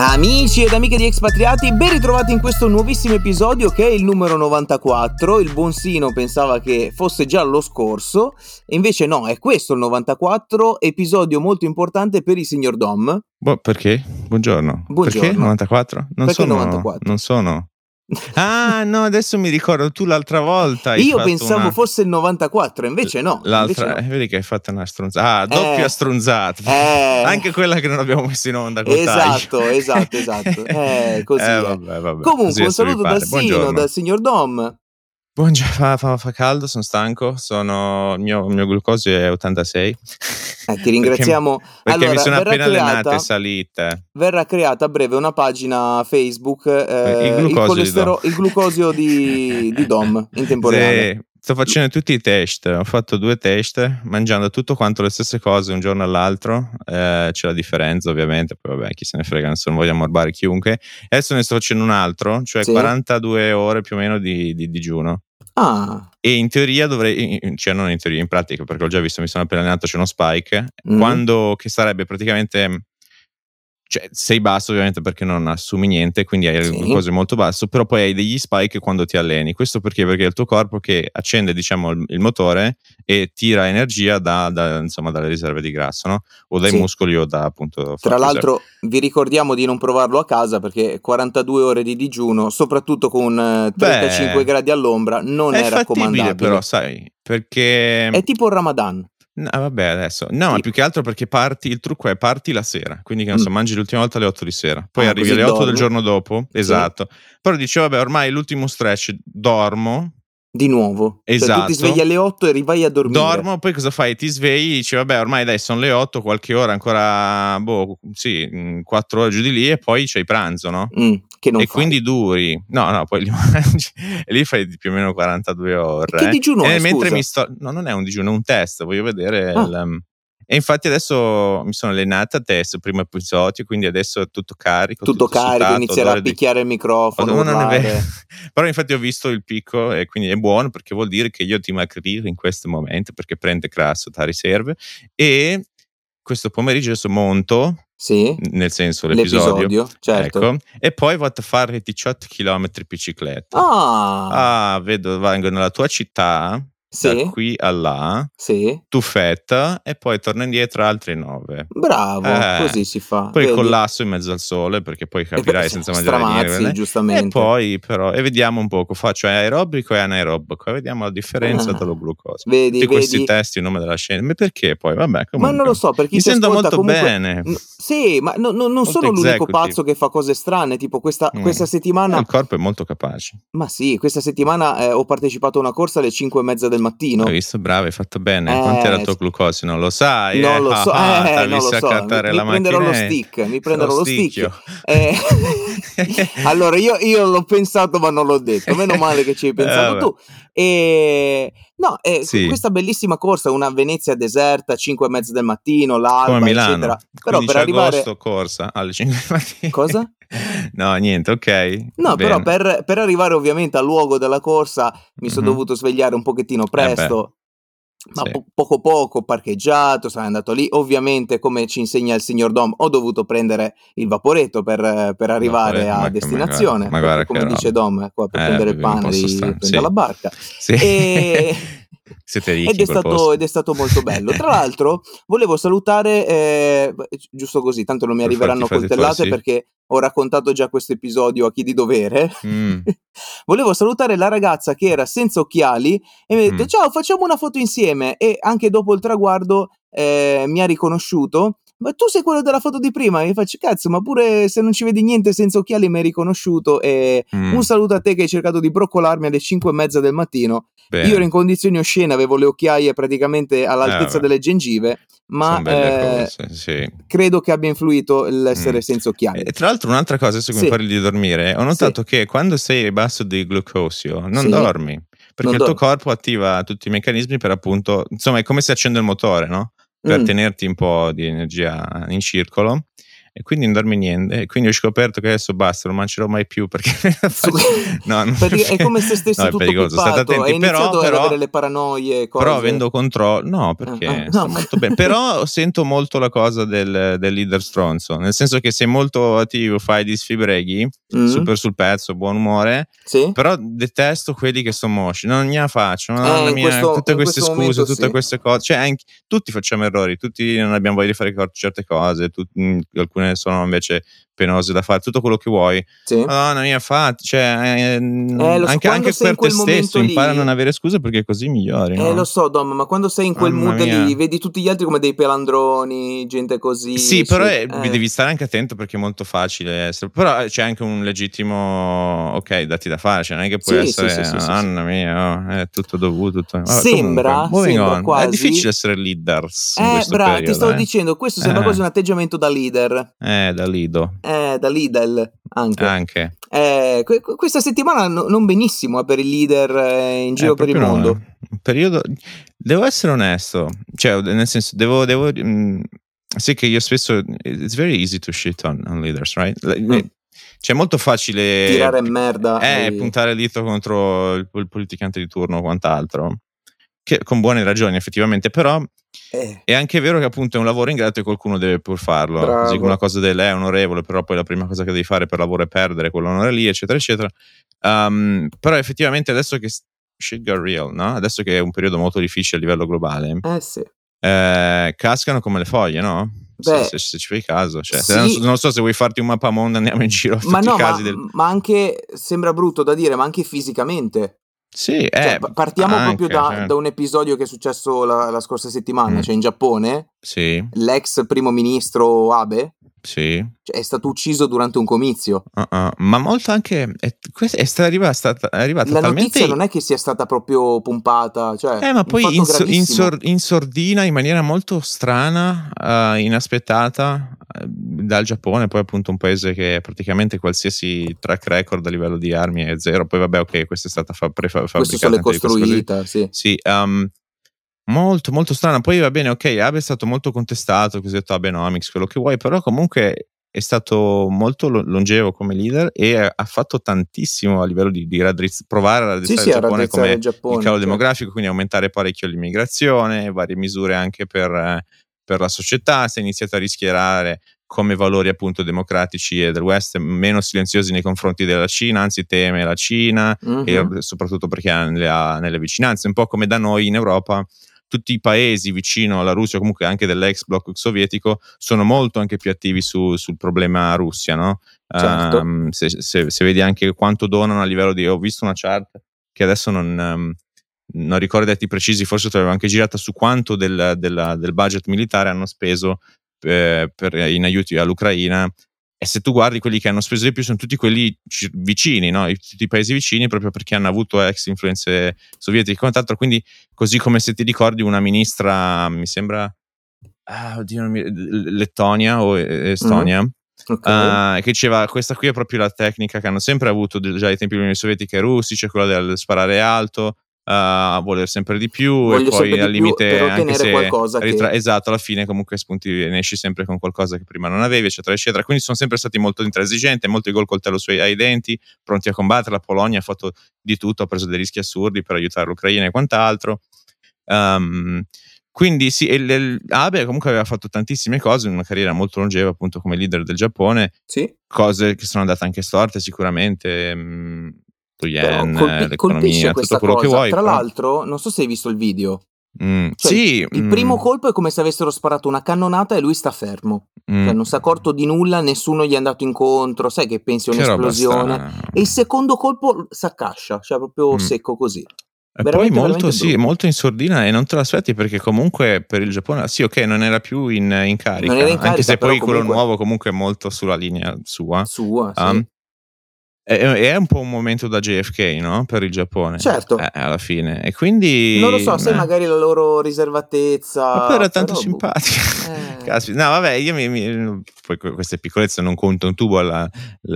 Amici ed amiche di Expatriati, ben ritrovati in questo nuovissimo episodio che è il numero 94. Il buon Sino pensava che fosse già lo scorso, e invece no, è questo il 94, episodio molto importante per il signor Dom. Boh, perché? Buongiorno. Buongiorno. Perché 94? Non Perché sono 94? Non sono. Ah, no, adesso mi ricordo tu l'altra volta Io pensavo una- fosse il 94, invece no. L'altra, invece eh, vedi che hai fatto una stronzata. Ah, doppia Eh. stronzata. no. Eh, Anche quella che non abbiamo messo in onda con Esatto, esatto, esatto. Eh, così Eh, vabbè, vabbè. Comunque, Così un saluto Sino, dal signor Dom. Buongiorno, fa, fa- fa caldo, sono stanco, sono, il, mio, il mio glucosio è 86. Eh, ti ringraziamo. Perché allora, mi sono appena creata- allenate salite. verrà creata a breve una pagina Facebook eh, Il glucosio Dom. il glucosio di, di Dom in tempo reale. Sto facendo tutti i test. Ho fatto due test mangiando tutto quanto le stesse cose un giorno all'altro. Eh, c'è la differenza, ovviamente. Poi, vabbè, chi se ne frega, non voglio ammorbare chiunque. Adesso ne sto facendo un altro, cioè Sì. 42 ore più o meno di, di digiuno. Ah, E in teoria dovrei, cioè non in teoria, in pratica, perché ho già visto, mi sono appena allenato, c'è uno spike. Mm. Quando che sarebbe praticamente. Cioè, sei basso ovviamente perché non assumi niente, quindi hai Sì. il glucosio molto basso, però poi hai degli spike quando ti alleni. Questo perché? Perché è il tuo corpo che accende, diciamo, il, il motore e tira energia da, da, insomma, dalle riserve di grasso, no? O dai Sì. muscoli o da appunto. tra fat reserve. l'altro vi ricordiamo di non provarlo a casa perché 42 ore di digiuno, soprattutto con eh, 35 Beh, gradi all'ombra, non è è, raccomandabile. però, sai, perché. È tipo il Ramadan. No, vabbè, adesso. No, ma Sì. più che altro perché parti, il trucco è parti la sera, quindi che non so, Mm. mangi l'ultima volta alle 8 di sera, poi Ah, arrivi alle 8 del dormi. giorno dopo, esatto. Però dici, vabbè, ormai l'ultimo stretch, dormo, Di nuovo. Cioè, tu Esatto. ti svegli alle 8 e rivai a dormire. dormo, poi cosa fai? Ti svegli, dici, vabbè, ormai dai, sono le 8, qualche ora ancora, boh, sì, 4 ore giù di lì e poi c'hai pranzo, no? Mm, e fai. quindi duri, no, no, poi li mangi e lì fai più o meno 42 ore. Che digiuno e è, mentre scusa? mi sto, no, non è un digiuno, è un test, voglio vedere. Ah. il, um, e infatti adesso mi sono allenata a test, primo episodio, quindi adesso è tutto carico. Tutto carico, sudato, inizierà a odore di- picchiare il microfono, Oh, non è vero. Però infatti ho visto il picco e quindi è buono perché vuol dire che io dimagrire in questo momento perché prende grasso da riserve e questo pomeriggio adesso monto, Sì, nel senso l'episodio, l'episodio, certo. ecco, e poi vado a fare 18 km bicicletta. Ah, Ah, vedo, vengo nella tua città, da sì, qui a là, sì, tuffetta e poi torno indietro altri 9. bravo, Eh, così si fa. Poi vedi? collasso in mezzo al sole perché poi capirai senza mangiare stramazzi, niente. giustamente. E poi però, e vediamo un poco, faccio aerobico e anaerobico, e vediamo la differenza Ah, dello glucosio. Vedi, Tutti questi test in nome della scienza, ma perché poi? Vabbè, Ma comunque. non lo so, per chi Mi sento molto comunque... bene. n- sì, ma no- no- non Molto sono l'unico executive. pazzo che fa cose strane, tipo questa, Mm. questa settimana... Il corpo è molto capace. Ma sì, questa settimana eh, ho partecipato a una corsa alle 5 e mezza del mattino. Hai visto? Bravo, hai fatto bene. Eh, Quanto era il tuo glucosio? Non lo sai? Non lo Ah, so, ah, eh, non lo so, mi, mi prenderò lo stick, mi prenderò lo, stick. sticchio. Eh, allora io, io l'ho pensato ma non l'ho detto, meno male che ci hai pensato Eh, tu. E, no, eh, Sì. questa bellissima corsa, una Venezia deserta, 5 e mezza del mattino, l'alba, Come Milano. eccetera. Però 15 per arrivare... corsa alle 5 del mattino. Cosa? No, niente, ok. No, però bene. per, per arrivare ovviamente al luogo della corsa mi sono Mhm. dovuto svegliare un pochettino presto. Ma Sì. po- poco poco, parcheggiato, sono andato lì. Ovviamente, come ci insegna il signor Dom, ho dovuto prendere il vaporetto per, per arrivare Vaporetto, a ma- ma destinazione. guarda- ma guarda perché, come dice roba. Dom, eh, qua per Eh, prendere il pane sostanza, prendere sì. la barca. Sì. E- Siete ricchi Ed è, stato, ed è stato molto bello. Tra l'altro, volevo salutare, eh, giusto così, tanto non mi Per arriveranno coltellate sì. perché ho raccontato già questo episodio a chi di dovere. Mm. Volevo salutare la ragazza che era senza occhiali e mi ha detto Mm. ciao facciamo una foto insieme e anche dopo il traguardo eh, mi ha riconosciuto ma tu sei quello della foto di prima e io faccio cazzo ma pure se non ci vedi niente senza occhiali mi hai riconosciuto e Mm. un saluto a te che hai cercato di broccolarmi alle 5 e mezza del mattino Bene. io ero in condizioni oscene avevo le occhiaie praticamente all'altezza vabbè. delle gengive ma eh, cose, sì. credo che abbia influito l'essere Mm. senza occhiali E tra l'altro un'altra cosa, che Sì. mi parli di dormire, ho notato che quando sei basso di glucosio non Sì. dormi, perché Non il tuo corpo attiva tutti i meccanismi per appunto, insomma è come se accende il motore, no? Per Mm. tenerti un po' di energia in circolo e quindi non dormi niente. E quindi ho scoperto che adesso basta, non mangerò mai più perché no, è come se stessi no, tutto pericoloso. State attenti, però, però, avere le paranoie. Cose. Però avendo controllo, no, perché ah, ah, no. molto bene. Però sento molto la cosa del, del, leader stronzo, nel senso che sei molto attivo, fai di sfibreghi, mm. super sul pezzo, buon umore, sì. però detesto quelli che sono mosci, non ne faccio, eh, mia, questo, tutte queste scuse, tutte sì. queste cose, cioè anche, tutti facciamo errori, tutti non abbiamo voglia di fare certe cose, tu, alcune sono invece penose da fare, tutto quello che vuoi. Sì. Madonna mia, fatti, cioè, eh, eh, anche, so, anche per te stesso lì, impara a non avere scuse perché così migliori. Eh, no? lo so, Dom, ma quando sei in quel Mamma mood mia. lì, vedi tutti gli altri come dei pelandroni, gente così. Sì, però è, eh. devi stare anche attento perché è molto facile essere. Però c'è anche un legittimo, ok, dati da fare, cioè non è che puoi sì, essere, sì, sì, Anna mia, oh, è tutto dovuto. Tutto. Vabbè, sembra, comunque, sembra quasi. È difficile essere leaders. Eh, bravo, ti stavo eh. dicendo, questo sembra quasi un atteggiamento da leader. Eh, da lido eh, da Lidl anche. anche. Eh, que- questa settimana no- non benissimo eh, per i leader eh, in giro eh, per il mondo. Un periodo, devo essere onesto, cioè nel senso, devo, devo mh, mm, sì che io spesso, it's very easy to shit on, on leaders, right? Mm. Cioè, è molto facile tirare merda. Eh, e... puntare il dito contro il, il politicante di turno o quant'altro. Che, con buone ragioni, effettivamente, però eh. È anche vero che appunto è un lavoro ingrato e qualcuno deve pur farlo. Bravo. Così come una cosa del è onorevole, però poi la prima cosa che devi fare per lavoro è perdere quell'onore lì, eccetera, eccetera. Um, però effettivamente adesso che shit got real, no? Adesso che è un periodo molto difficile a livello globale, eh sì. eh, cascano come le foglie, no? Beh, se, se, se, ci fai caso, cioè, sì. non, so, non, so, se vuoi farti un mappamondo, andiamo in giro. Ma no, ma, del... ma anche sembra brutto da dire, ma anche fisicamente. Sì, cioè, eh, partiamo anche, proprio da, certo. da, un episodio che è successo la, la scorsa settimana, mm. cioè in Giappone, sì. l'ex primo ministro Abe sì. Cioè, è stato ucciso durante un comizio. Uh-uh. Ma molto anche. È, è, stata arrivata, è stata arrivata La talmente... notizia non è che sia stata proprio pompata. Cioè, eh, ma poi in, so, in, sor, in, sordina, in maniera molto strana, uh, inaspettata, uh, dal Giappone, poi appunto un paese che praticamente qualsiasi track record a livello di armi è zero. Poi vabbè, ok, questa è stata fa- prefabbricata. Queste sono le costruite, sì. Sì, um, Molto, molto strana. Poi va bene, ok, Abe è stato molto contestato, così detto Abenomics, quello che vuoi, però comunque è stato molto longevo come leader e ha fatto tantissimo a livello di, di raddrizz- provare a raddrizzare sì, il, Giappone come il Giappone il calo certo. demografico, quindi aumentare parecchio l'immigrazione, varie misure anche per, per la società, si è iniziato a rischiarare come valori appunto democratici e del West meno silenziosi nei confronti della Cina, anzi teme la Cina mm-hmm. e soprattutto perché ha nelle, ha nelle vicinanze, un po' come da noi in Europa tutti i paesi vicino alla Russia, comunque anche dell'ex blocco sovietico, sono molto anche più attivi su, sul problema Russia, no? Certo. Um, se, se, se, vedi anche quanto donano a livello di... Ho visto una chart che adesso non... Um, non ricordo i dati precisi, forse te l'avevo anche girata su quanto del, del, del budget militare hanno speso eh, per, in aiuti all'Ucraina e se tu guardi quelli che hanno speso di più sono tutti quelli vicini, no? tutti i paesi vicini, proprio perché hanno avuto ex influenze sovietiche e quant'altro. Quindi, così come se ti ricordi una ministra, mi sembra, ah, oddio, mi, Lettonia o Estonia. Mm-hmm. Okay. Uh, che diceva questa qui è proprio la tecnica che hanno sempre avuto già ai tempi dell'Unione Sovietica e russi, cioè quella del sparare alto, a voler sempre di più Voglio e poi al limite anche se qualcosa ritra- che... esatto alla fine comunque spunti ne esci sempre con qualcosa che prima non avevi eccetera eccetera. Quindi sono sempre stati molto intransigenti molti gol coltello sui, ai denti pronti a combattere la Polonia ha fatto di tutto ha preso dei rischi assurdi per aiutare l'Ucraina e quant'altro. Um, quindi sì, Abe comunque aveva fatto tantissime cose in una carriera molto longeva appunto come leader del Giappone. Sì. cose che sono andate anche storte sicuramente mh, mm, yen, colpi- l'economia, tutto quello cosa. che vuoi. Tra però... l'altro, non so se hai visto il video. Mm, cioè, sì, il mm. primo colpo è come se avessero sparato una cannonata e lui sta fermo. Mm. Cioè, non si è accorto di nulla, nessuno gli è andato incontro, sai che pensi a un'esplosione. E il secondo colpo si accascia, cioè proprio mm. secco così. E poi molto, sì, molto in sordina e non te lo aspetti perché comunque per il Giappone, sì ok, non era più in, in, carica, in carica, anche se poi comunque... quello nuovo comunque è molto sulla linea sua. Sua, sì. È, un po' un momento da JFK, no? Per il Giappone. Certo. Eh, alla fine. E quindi... Non lo so, se magari la loro riservatezza... Ma poi era tanto simpatica. Eh. no, vabbè, io mi, mi, Poi queste piccolezze non conto un tubo alla...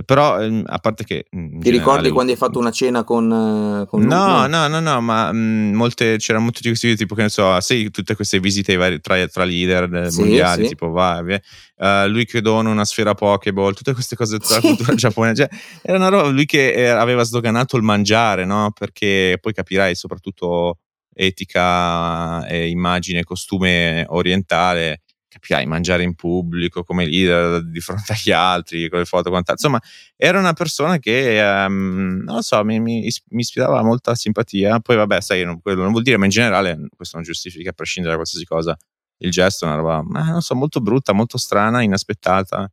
Però, ehm, a parte che... Ti ricordi quando hai fatto una cena con... Eh, con no, no, no, no, ma mh, mm, molte... C'erano molti tipo che ne so, sai, tutte queste visite vari, tra, tra leader sì, mondiali, sì. tipo, va, via. Uh, lui che dona una sfera Pokéball, tutte queste cose della cultura giapponese. Cioè, era una roba, lui che eh, aveva sdoganato il mangiare, no? Perché poi capirai, soprattutto etica, e immagine, costume orientale, capirai, mangiare in pubblico come leader di fronte agli altri, con le foto, quant'altro. Insomma, era una persona che, um, non lo so, mi, mi, mi, ispirava molta simpatia. Poi, vabbè, sai, non, quello non vuol dire, ma in generale questo non giustifica, a prescindere da qualsiasi cosa, il gesto è una roba, ma non so, molto brutta, molto strana, inaspettata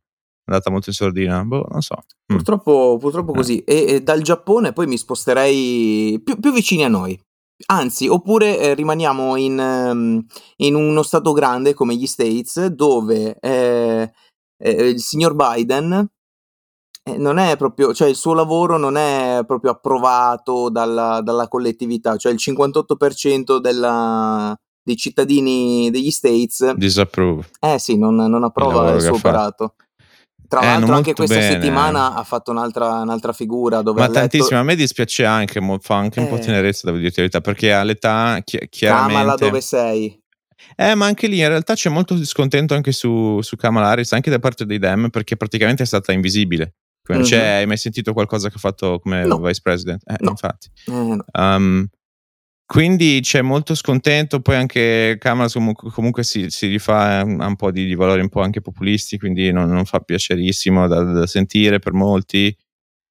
andata molto in sordina. Boh, non so. Mm. Purtroppo, purtroppo eh. così. E, e, dal Giappone poi mi sposterei più, più vicini a noi. Anzi, oppure eh, rimaniamo in, um, in, uno stato grande come gli States, dove eh, eh, il signor Biden eh, non è proprio, cioè il suo lavoro non è proprio approvato dalla, dalla collettività, cioè il 58% della, dei cittadini degli States disapprove. Eh sì, non, non approva il, il suo operato. Tra eh, l'altro anche questa bene. settimana ha fatto un'altra, un'altra figura dove Ma letto... tantissimo, a me dispiace anche, fa anche un eh. po' tenerezza, devo dirti la verità, perché all'età chi- chiaramente... Kamala dove sei? Eh, ma anche lì in realtà c'è molto discontento anche su, su Kamala Harris, anche da parte dei Dem, perché praticamente è stata invisibile. Mm-hmm. Cioè, hai mai sentito qualcosa che ha fatto come no. vice president? Eh, no. infatti. No. um, quindi c'è molto scontento, poi anche Kamala comunque, comunque si, si, rifà a un po' di, di, valori un po' anche populisti, quindi non, non fa piacerissimo da, da, sentire per molti.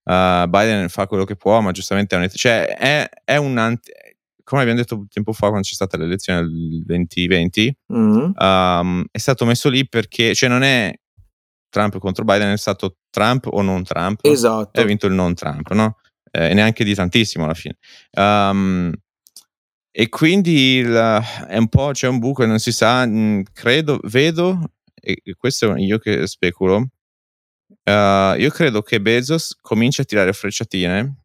Uh, Biden fa quello che può, ma giustamente è un, cioè, è, è un anti, come abbiamo detto tempo fa quando c'è stata l'elezione del 2020, mm-hmm. um, è stato messo lì perché, cioè non è Trump contro Biden, è stato Trump o non Trump. Esatto. E ha vinto il non Trump, no? Eh, e neanche di tantissimo alla fine. Um, e quindi il, è un po' c'è un buco e non si sa, mh, credo, vedo, e questo è io che speculo, uh, io credo che Bezos cominci a tirare frecciatine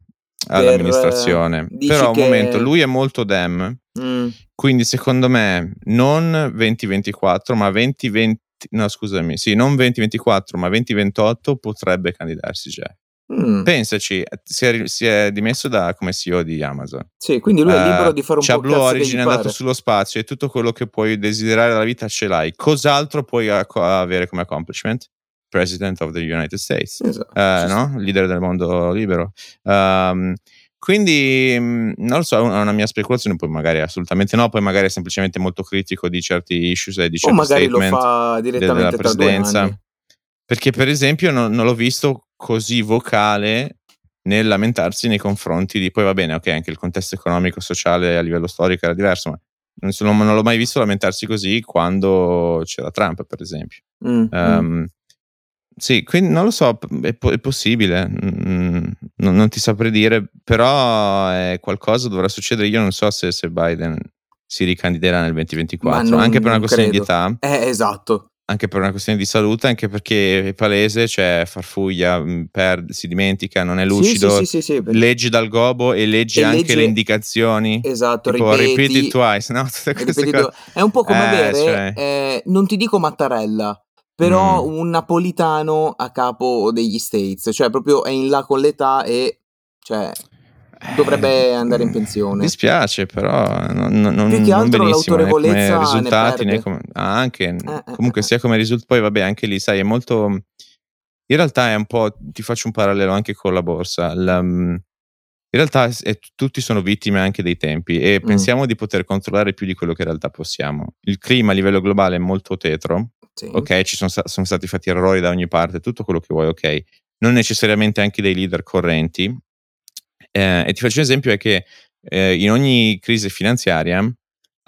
all'amministrazione. Per, Però che... un momento, lui è molto dem, mm. quindi secondo me non 2024, ma 2020, no scusami, sì, non 2024, ma 2028 potrebbe candidarsi già. Mm. Pensaci, si è, si è, dimesso da come CEO di Amazon. Sì, quindi lui è libero uh, di fare un po' Blue Origin è andato sullo spazio e tutto quello che puoi desiderare dalla vita ce l'hai. Cos'altro puoi avere come accomplishment? President of the United States, esatto, uh, no? leader del mondo libero. Um, quindi mm, non lo so, è una mia speculazione, poi magari assolutamente no, poi magari è semplicemente molto critico di certi issues e di certi o magari lo fa direttamente della presidenza. Perché per esempio non, non l'ho visto così vocale nel lamentarsi nei confronti di poi va bene, ok, anche il contesto economico, sociale a livello storico era diverso, ma non, sono, non l'ho mai visto lamentarsi così quando c'era Trump, per esempio. Mm, um, mm. Sì, quindi non lo so, è, po- è possibile, mm, non, non, ti saprei dire, però è qualcosa dovrà succedere. Io non so se, se Biden si ricandiderà nel 2024, anche per una questione credo. di età. Eh, esatto anche per una questione di salute, anche perché è palese, cioè farfuglia, mm, perde, si dimentica, non è lucido, sì, sì, sì, leggi dal gobo e leggi e anche legge... le indicazioni. Esatto, tipo, ripeti, repeat it twice, no? Tutte cose. È un po' come eh, avere, cioè... eh, non ti dico Mattarella, però mm. un napolitano a capo degli States, cioè proprio è in là con l'età e... Cioè, dovrebbe andare in pensione. Mi dispiace, però non, non, Più che altro non l'autorevolezza né come risultati, né come, ah, anche eh, eh, comunque eh, sia come risultato, poi vabbè, anche lì sai, è molto in realtà è un po' ti faccio un parallelo anche con la borsa. La, mm, in realtà è, tutti sono vittime anche dei tempi e mm. pensiamo di poter controllare più di quello che in realtà possiamo. Il clima a livello globale è molto tetro. Sì. Ok, ci sono, sono stati fatti errori da ogni parte, tutto quello che vuoi, ok. Non necessariamente anche dei leader correnti, eh, e ti faccio un esempio è che eh, in ogni crisi finanziaria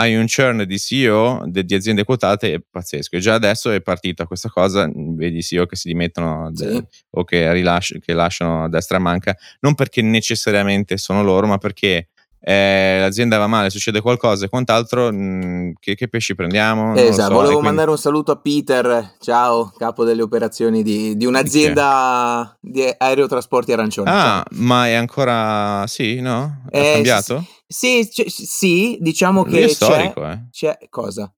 hai un churn di CEO de, di aziende quotate è pazzesco e già adesso è partita questa cosa vedi CEO che si dimettono de, sì. o che, rilasci, che lasciano a destra manca non perché necessariamente sono loro ma perché eh, l'azienda va male, succede qualcosa e quant'altro, mh, mm, che, che, pesci prendiamo? Esatto, so, volevo quindi... mandare un saluto a Peter, ciao, capo delle operazioni di, di un'azienda di aerotrasporti arancioni. Ah, ciao. ma è ancora, sì, no? È eh, cambiato? Sì, c- sì, diciamo Lui che è storico, c'è, eh. c'è cosa?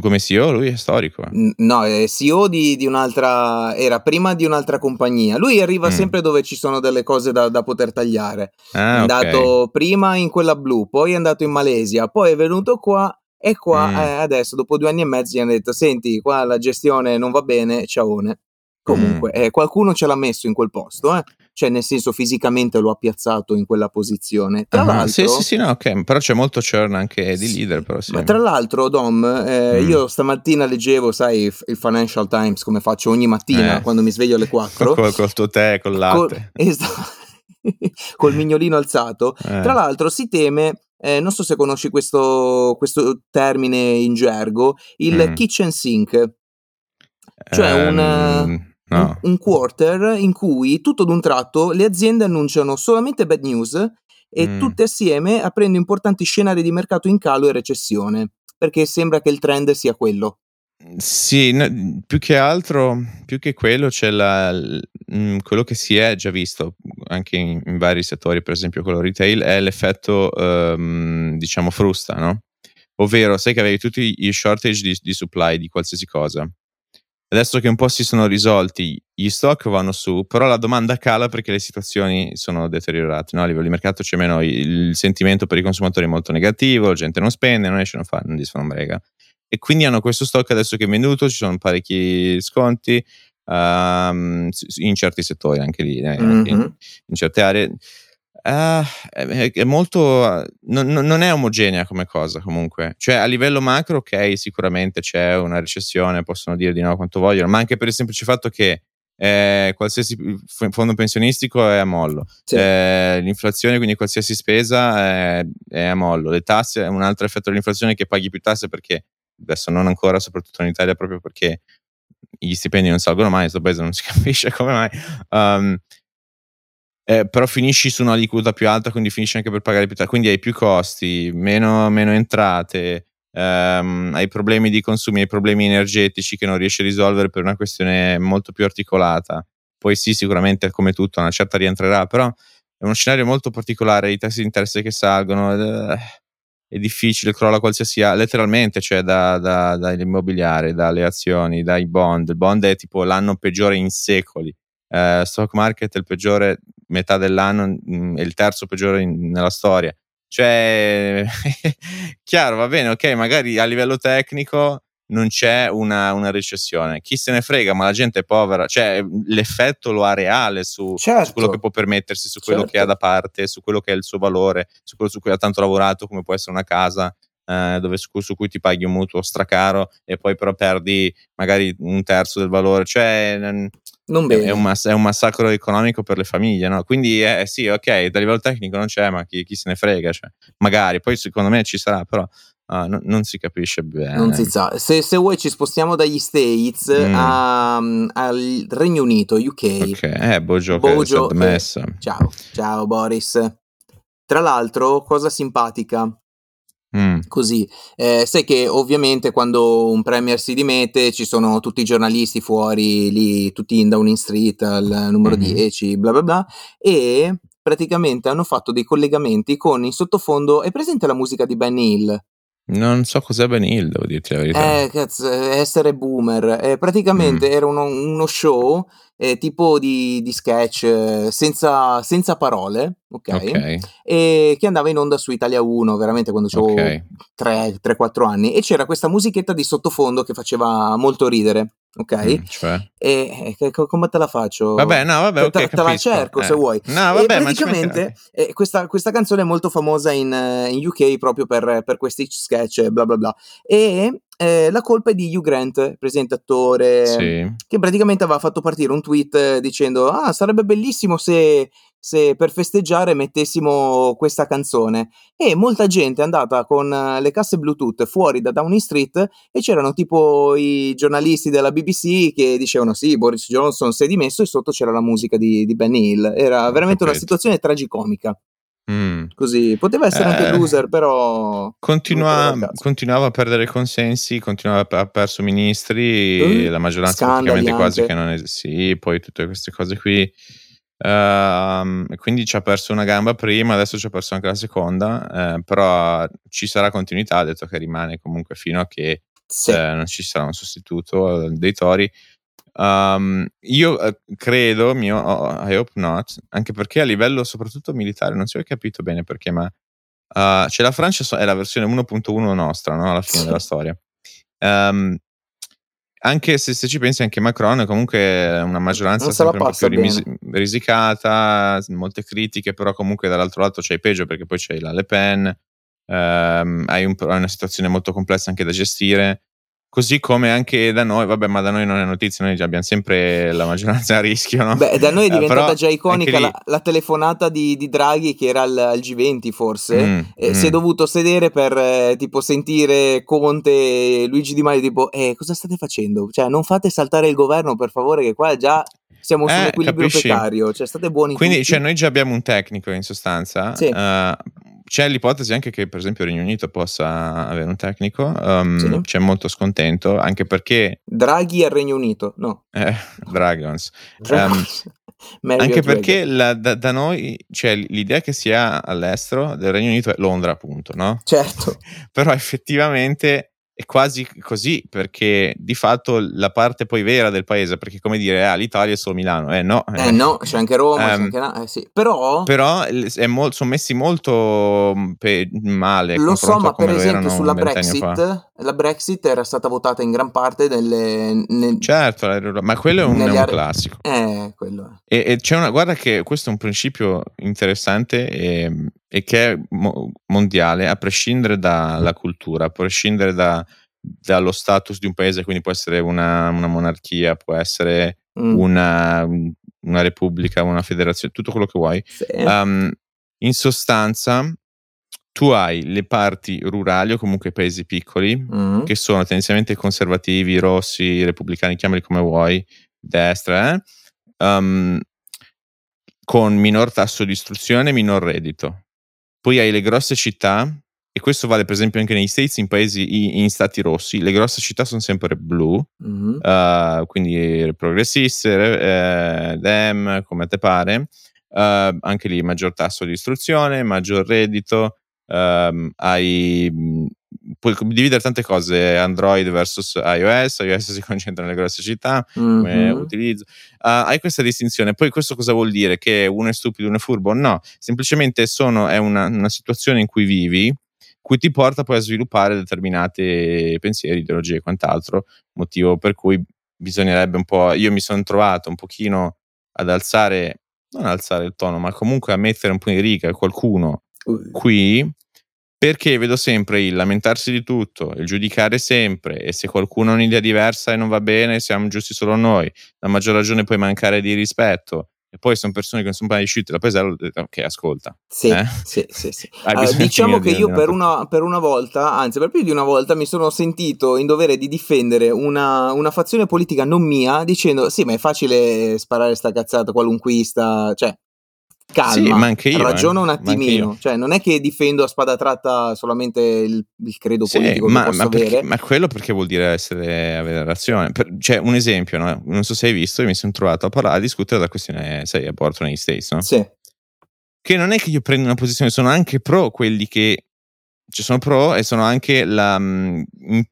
Come CEO lui è storico. Eh. No, è CEO di, di, un'altra. Era prima di un'altra compagnia. Lui arriva mm. sempre dove ci sono delle cose da, da poter tagliare. Ah, è andato okay. prima in quella blu, poi è andato in Malesia, poi è venuto qua E qua mm. eh, adesso, dopo due anni e mezzo, gli hanno detto: Senti, qua la gestione non va bene, ciaone. Comunque, mm. eh, qualcuno ce l'ha messo in quel posto, eh? Cioè nel senso fisicamente lo ha piazzato in quella posizione. Tra uh-huh. l'altro, sì, sì, sì, no, ok, però c'è molto churn anche di leader. Però, sì. Ma tra l'altro, Dom, eh, mm. io stamattina leggevo, sai, il Financial Times come faccio ogni mattina eh. quando mi sveglio alle 4 col, col tuo tè, col latte, col, esatto, col mignolino alzato. Eh. Tra l'altro, si teme eh, non so se conosci questo, questo, termine in gergo, il mm. kitchen sink. Cioè um, un, No. Un, un, quarter in cui tutto d'un tratto le aziende annunciano solamente bad news e mm. tutte assieme aprendo importanti scenari di mercato in calo e recessione, perché sembra che il trend sia quello. Sì, no, più che altro, più che quello, c'è la, mh, quello che si è già visto anche in, in, vari settori, per esempio quello retail, è l'effetto, um, diciamo, frusta, no? Ovvero, sai che avevi tutti i shortage di, di supply di qualsiasi cosa Adesso che un po' si sono risolti, gli stock vanno su, però la domanda cala perché le situazioni sono deteriorate. No? A livello di mercato c'è meno il sentimento per i consumatori è molto negativo, la gente non spende, non esce, non fa, non disfa, non brega. E quindi hanno questo stock adesso che è venduto, ci sono parecchi sconti um, in certi settori, anche lì, eh, mm-hmm. in, in certe aree. Uh, è, è, molto. Non, non, è omogenea come cosa comunque. Cioè, a livello macro, ok, sicuramente c'è una recessione, possono dire di no quanto vogliono, ma anche per il semplice fatto che eh, qualsiasi fondo pensionistico è a mollo, sì. eh, l'inflazione, quindi qualsiasi spesa è, è, a mollo, le tasse è un altro effetto dell'inflazione che paghi più tasse perché adesso non ancora, soprattutto in Italia, proprio perché gli stipendi non salgono mai, in questo paese non si capisce come mai. Um, eh, però finisci su una liquida più alta, quindi finisci anche per pagare più tardi, quindi hai più costi, meno, meno entrate, ehm, hai problemi di consumi, hai problemi energetici che non riesci a risolvere per una questione molto più articolata. Poi sì, sicuramente come tutto, una certa rientrerà, però è uno scenario molto particolare, i tassi di interesse che salgono, eh, è difficile, crolla qualsiasi, letteralmente, cioè da, da, dall'immobiliare, dalle azioni, dai bond. Il bond è tipo l'anno peggiore in secoli. Uh, stock market è il peggiore metà dell'anno mh, mm, è il terzo peggiore in, nella storia. Cioè, chiaro, va bene, ok, magari a livello tecnico non c'è una, una, recessione. Chi se ne frega, ma la gente è povera. Cioè, l'effetto lo ha reale su, certo. su quello che può permettersi, su quello certo. che ha da parte, su quello che è il suo valore, su quello su cui ha tanto lavorato, come può essere una casa. Eh, dove, su, cui ti paghi un mutuo stracaro e poi però perdi magari un terzo del valore, cioè non bene. È un, mass- è un, massacro economico per le famiglie, no? Quindi eh, eh, sì, ok, da livello tecnico non c'è, ma chi, chi se ne frega, cioè, magari, poi secondo me ci sarà, però uh, no, non si capisce bene. Non si sa. Se, se vuoi ci spostiamo dagli States mm. a, al Regno Unito, UK. Ok, eh, Bojo, Bojo che è Ciao, ciao Boris. Tra l'altro, cosa simpatica, Mm. Così, eh, sai che ovviamente quando un premier si dimette ci sono tutti i giornalisti fuori lì, tutti in Downing Street al numero mm-hmm. 10, bla bla bla, e praticamente hanno fatto dei collegamenti con in sottofondo, è presente la musica di Ben Hill? Non so cos'è Ben Hill, devo dirti la verità. Eh, cazzo, essere boomer. Eh, praticamente mm. era uno, uno show eh, tipo di, di sketch eh, senza, senza, parole, ok? okay. E che andava in onda su Italia 1, veramente quando avevo okay. 3-4 anni. E c'era questa musichetta di sottofondo che faceva molto ridere ok? Mm, cioè? E, e, come te la faccio? Vabbè, no, vabbè, okay, te, te la cerco eh. se vuoi. No, vabbè, e praticamente eh, questa, questa, canzone è molto famosa in, in UK proprio per, per, questi sketch, bla bla bla. E eh, la colpa è di Hugh Grant, presentatore, sì. che praticamente aveva fatto partire un tweet dicendo: Ah, sarebbe bellissimo se se per festeggiare mettessimo questa canzone e molta gente è andata con eh, le casse Bluetooth fuori da Downing Street e c'erano tipo i giornalisti della BBC che dicevano sì, Boris Johnson si è dimesso e sotto c'era la musica di, di Ben Hill. Era veramente una situazione tragicomica. Mm. Così poteva essere eh, anche loser, però continua, continuava a perdere consensi, continuava a perso ministri, uh, la maggioranza praticamente quasi che non è sì, poi tutte queste cose qui Uh, quindi ci ha perso una gamba prima, adesso ci ha perso anche la seconda, eh, però ci sarà continuità, ha detto che rimane comunque fino a che sì. eh, non ci sarà un sostituto dei tori. Um, io eh, credo, mio, oh, I hope not, anche perché a livello soprattutto militare, non si è capito bene perché, ma Uh, c'è la Francia, è la versione 1.1 nostra, no? alla fine sì. della storia. Um, anche se, se, ci pensi, anche Macron è comunque una maggioranza sempre un po' più rimis- risicata, molte critiche, però comunque dall'altro lato c'è peggio perché poi c'è la Le Pen, ehm, hai un, una situazione molto complessa anche da gestire. Così come anche da noi, vabbè, ma da noi non è notizia, noi abbiamo sempre la maggioranza a rischio, no? Beh, da noi è eh, diventata eh, già iconica la, la, telefonata di, di, Draghi che era al, al G20 forse, mm, e mm. si è dovuto sedere per eh, tipo sentire Conte e Luigi Di Maio tipo, eh, cosa state facendo? Cioè, non fate saltare il governo per favore che qua già siamo su un eh, equilibrio capisci? precario, cioè state buoni Quindi, tutti. cioè, noi già abbiamo un tecnico in sostanza, sì. uh, c'è l'ipotesi anche che, per esempio, il Regno Unito possa avere un tecnico. Um, sì. C'è molto scontento, anche perché. Draghi al Regno Unito, no. Eh, Dragons. Um, anche perché la, da, da, noi c'è l'idea che sia all'estero del Regno Unito è Londra, appunto, no? Certo. Però effettivamente è quasi così perché di fatto la parte poi vera del paese perché come dire ah, l'Italia è solo Milano eh no eh, no c'è anche Roma um, c'è anche, eh, sì. però però mo- sono messi molto mm, pe- male lo so ma per esempio sulla Brexit la Brexit era stata votata in gran parte nelle, nel, certo ma quello è un, è un classico eh quello. E, e, c'è una guarda che questo è un principio interessante e, e che è mo- mondiale a prescindere dalla cultura a prescindere da dallo status di un paese, quindi può essere una, una monarchia, può essere mm. una, una, repubblica, una federazione, tutto quello che vuoi. Sì. Um, in sostanza, tu hai le parti rurali o comunque i paesi piccoli mm. che sono tendenzialmente conservativi, rossi, repubblicani, chiamali come vuoi, destra, eh? um, con minor tasso di istruzione, minor reddito. Poi hai le grosse città e questo vale per esempio anche negli States, in paesi, in stati rossi, le grosse città sono sempre blu, mm-hmm. uh, quindi progressiste, uh, dem, come te pare, uh, anche lì maggior tasso di istruzione, maggior reddito, uh, hai, puoi dividere tante cose, Android versus iOS, iOS si concentra nelle grosse città, mm-hmm. come utilizzo, hai questa distinzione, poi questo cosa vuol dire? Che uno è stupido, uno è furbo? No, semplicemente sono, è una, una situazione in cui vivi, cui ti porta poi a sviluppare determinati pensieri, ideologie e quant'altro, motivo per cui bisognerebbe un po', io mi sono trovato un pochino ad alzare, non alzare il tono, ma comunque a mettere un po' in riga qualcuno qui, perché vedo sempre il lamentarsi di tutto, il giudicare sempre e se qualcuno ha un'idea diversa e non va bene, siamo giusti solo noi, la maggior ragione poi mancare di rispetto e poi sono persone che non sono mai riuscite da paesello, ok, ascolta. Sì, eh? sì, sì, sì. allora, diciamo che io per una, per una, volta, anzi per più di una volta, mi sono sentito in dovere di difendere una, una fazione politica non mia, dicendo sì, ma è facile sparare sta cazzata qualunquista, cioè calma, sì, ma anche io, ragiona eh. un attimino, cioè non è che difendo a spada tratta solamente il, il credo sì, politico ma, ma, perché, ma, quello perché vuol dire essere, avere ragione. Per, cioè un esempio, no? non so se hai visto, io mi sono trovato a parlare, a discutere della questione, sai, aborto negli States, no? Sì. Che non è che io prendo una posizione, sono anche pro quelli che ci sono pro e sono anche la, mh,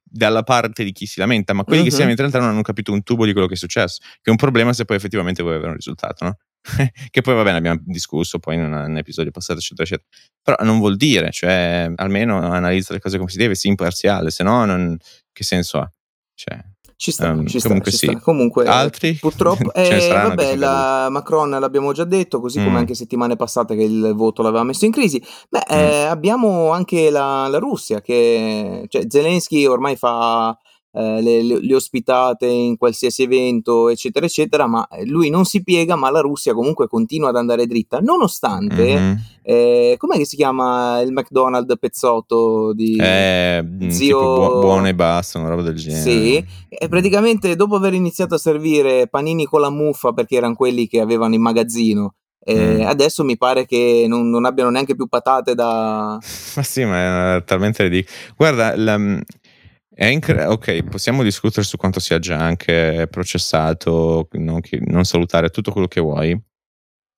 dalla parte di chi si lamenta, ma quelli uh-huh. che si lamentano in realtà non hanno capito un tubo di quello che è successo, che è un problema se poi effettivamente vuoi avere un risultato, no? che poi va bene, abbiamo discusso poi in un, episodio passato, eccetera, eccetera. Però non vuol dire, cioè, almeno analizza le cose come si deve, sia imparziale, se no, non, che senso ha? Cioè, ci sta, um, ci sta, comunque ci sì. sta. Comunque, altri purtroppo, eh, vabbè, la Macron l'abbiamo già detto, così mm. come anche settimane passate che il voto l'aveva messo in crisi. Beh, mm. eh, abbiamo anche la, la Russia che, cioè, Zelensky ormai fa eh, le, le, ospitate in qualsiasi evento, eccetera, eccetera, ma eh, lui non si piega, ma la Russia comunque continua ad andare dritta, nonostante, mm-hmm. eh, com'è che si chiama il McDonald's pezzotto di eh, mm, zio... Bu- buono e basta, una roba del genere. Sì, e praticamente dopo aver iniziato a servire panini con la muffa, perché erano quelli che avevano in magazzino, e mm. adesso mi pare che non, non, abbiano neanche più patate da. Ma sì, ma è talmente ridicolo. Guarda, la, è incre- ok, possiamo discutere su quanto sia già anche processato, non, che, non salutare tutto quello che vuoi,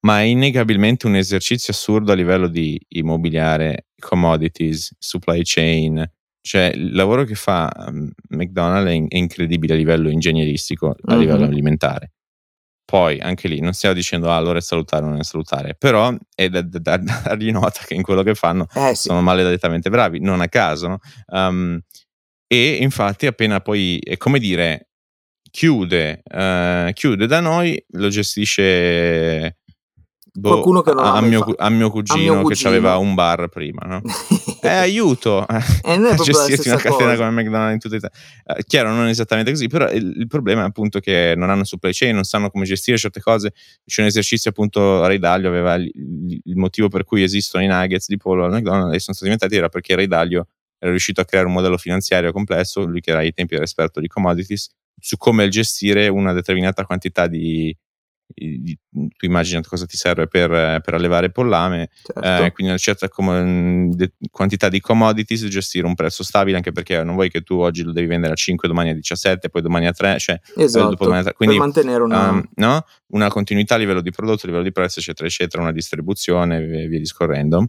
ma è innegabilmente un esercizio assurdo a livello di immobiliare, commodities, supply chain. Cioè, il lavoro che fa um, McDonald's è, in- è, incredibile a livello ingegneristico, a uh-huh. livello alimentare. Poi anche lì non stiamo dicendo ah, allora è salutare o non è salutare, però è da, da, da dargli nota che in quello che fanno Eh sì. sono maledettamente bravi, non a caso. No? Um, e infatti appena poi, è come dire, chiude, uh, chiude da noi, lo gestisce boh, Qualcuno che non a, l'ha a mio, fatto. cu- a mio cugino, mio che cugino. aveva un bar prima, no? Eh, aiuto E non è a proprio la gestirti una catena cosa. come McDonald's in tutta Italia. Eh, chiaro, non esattamente così, però il, il problema è appunto che non hanno supply chain, non sanno come gestire certe cose. C'è un esercizio appunto, Ray Dalio aveva il, il- motivo per cui esistono i nuggets di pollo al McDonald's e sono stati diventati era perché Ray Dalio era riuscito a creare un modello finanziario complesso, lui che era ai tempi era esperto di commodities, su come gestire una determinata quantità di... di- tu immagina cosa ti serve per, per allevare pollame, Certo. eh, quindi una certa com- de- quantità di commodities, gestire un prezzo stabile, anche perché non vuoi che tu oggi lo devi vendere a 5, domani a 17, poi domani a 3, cioè eh, esatto. dopo domani a 3. Quindi per mantenere una... um, no? una continuità a livello di prodotto, a livello di prezzo, eccetera, eccetera, una distribuzione e via discorrendo.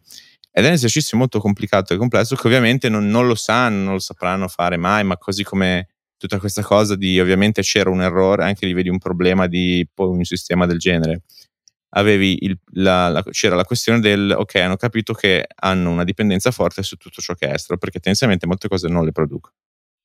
Ed è un esercizio molto complicato e complesso che ovviamente non, non lo sanno, non lo sapranno fare mai, ma così come tutta questa cosa di ovviamente c'era un errore, anche lì vedi un problema di un sistema del genere. Il- la- la- c'era la questione del ok, hanno capito che hanno una dipendenza forte su tutto ciò che è estero, perché tendenzialmente molte cose non le producono.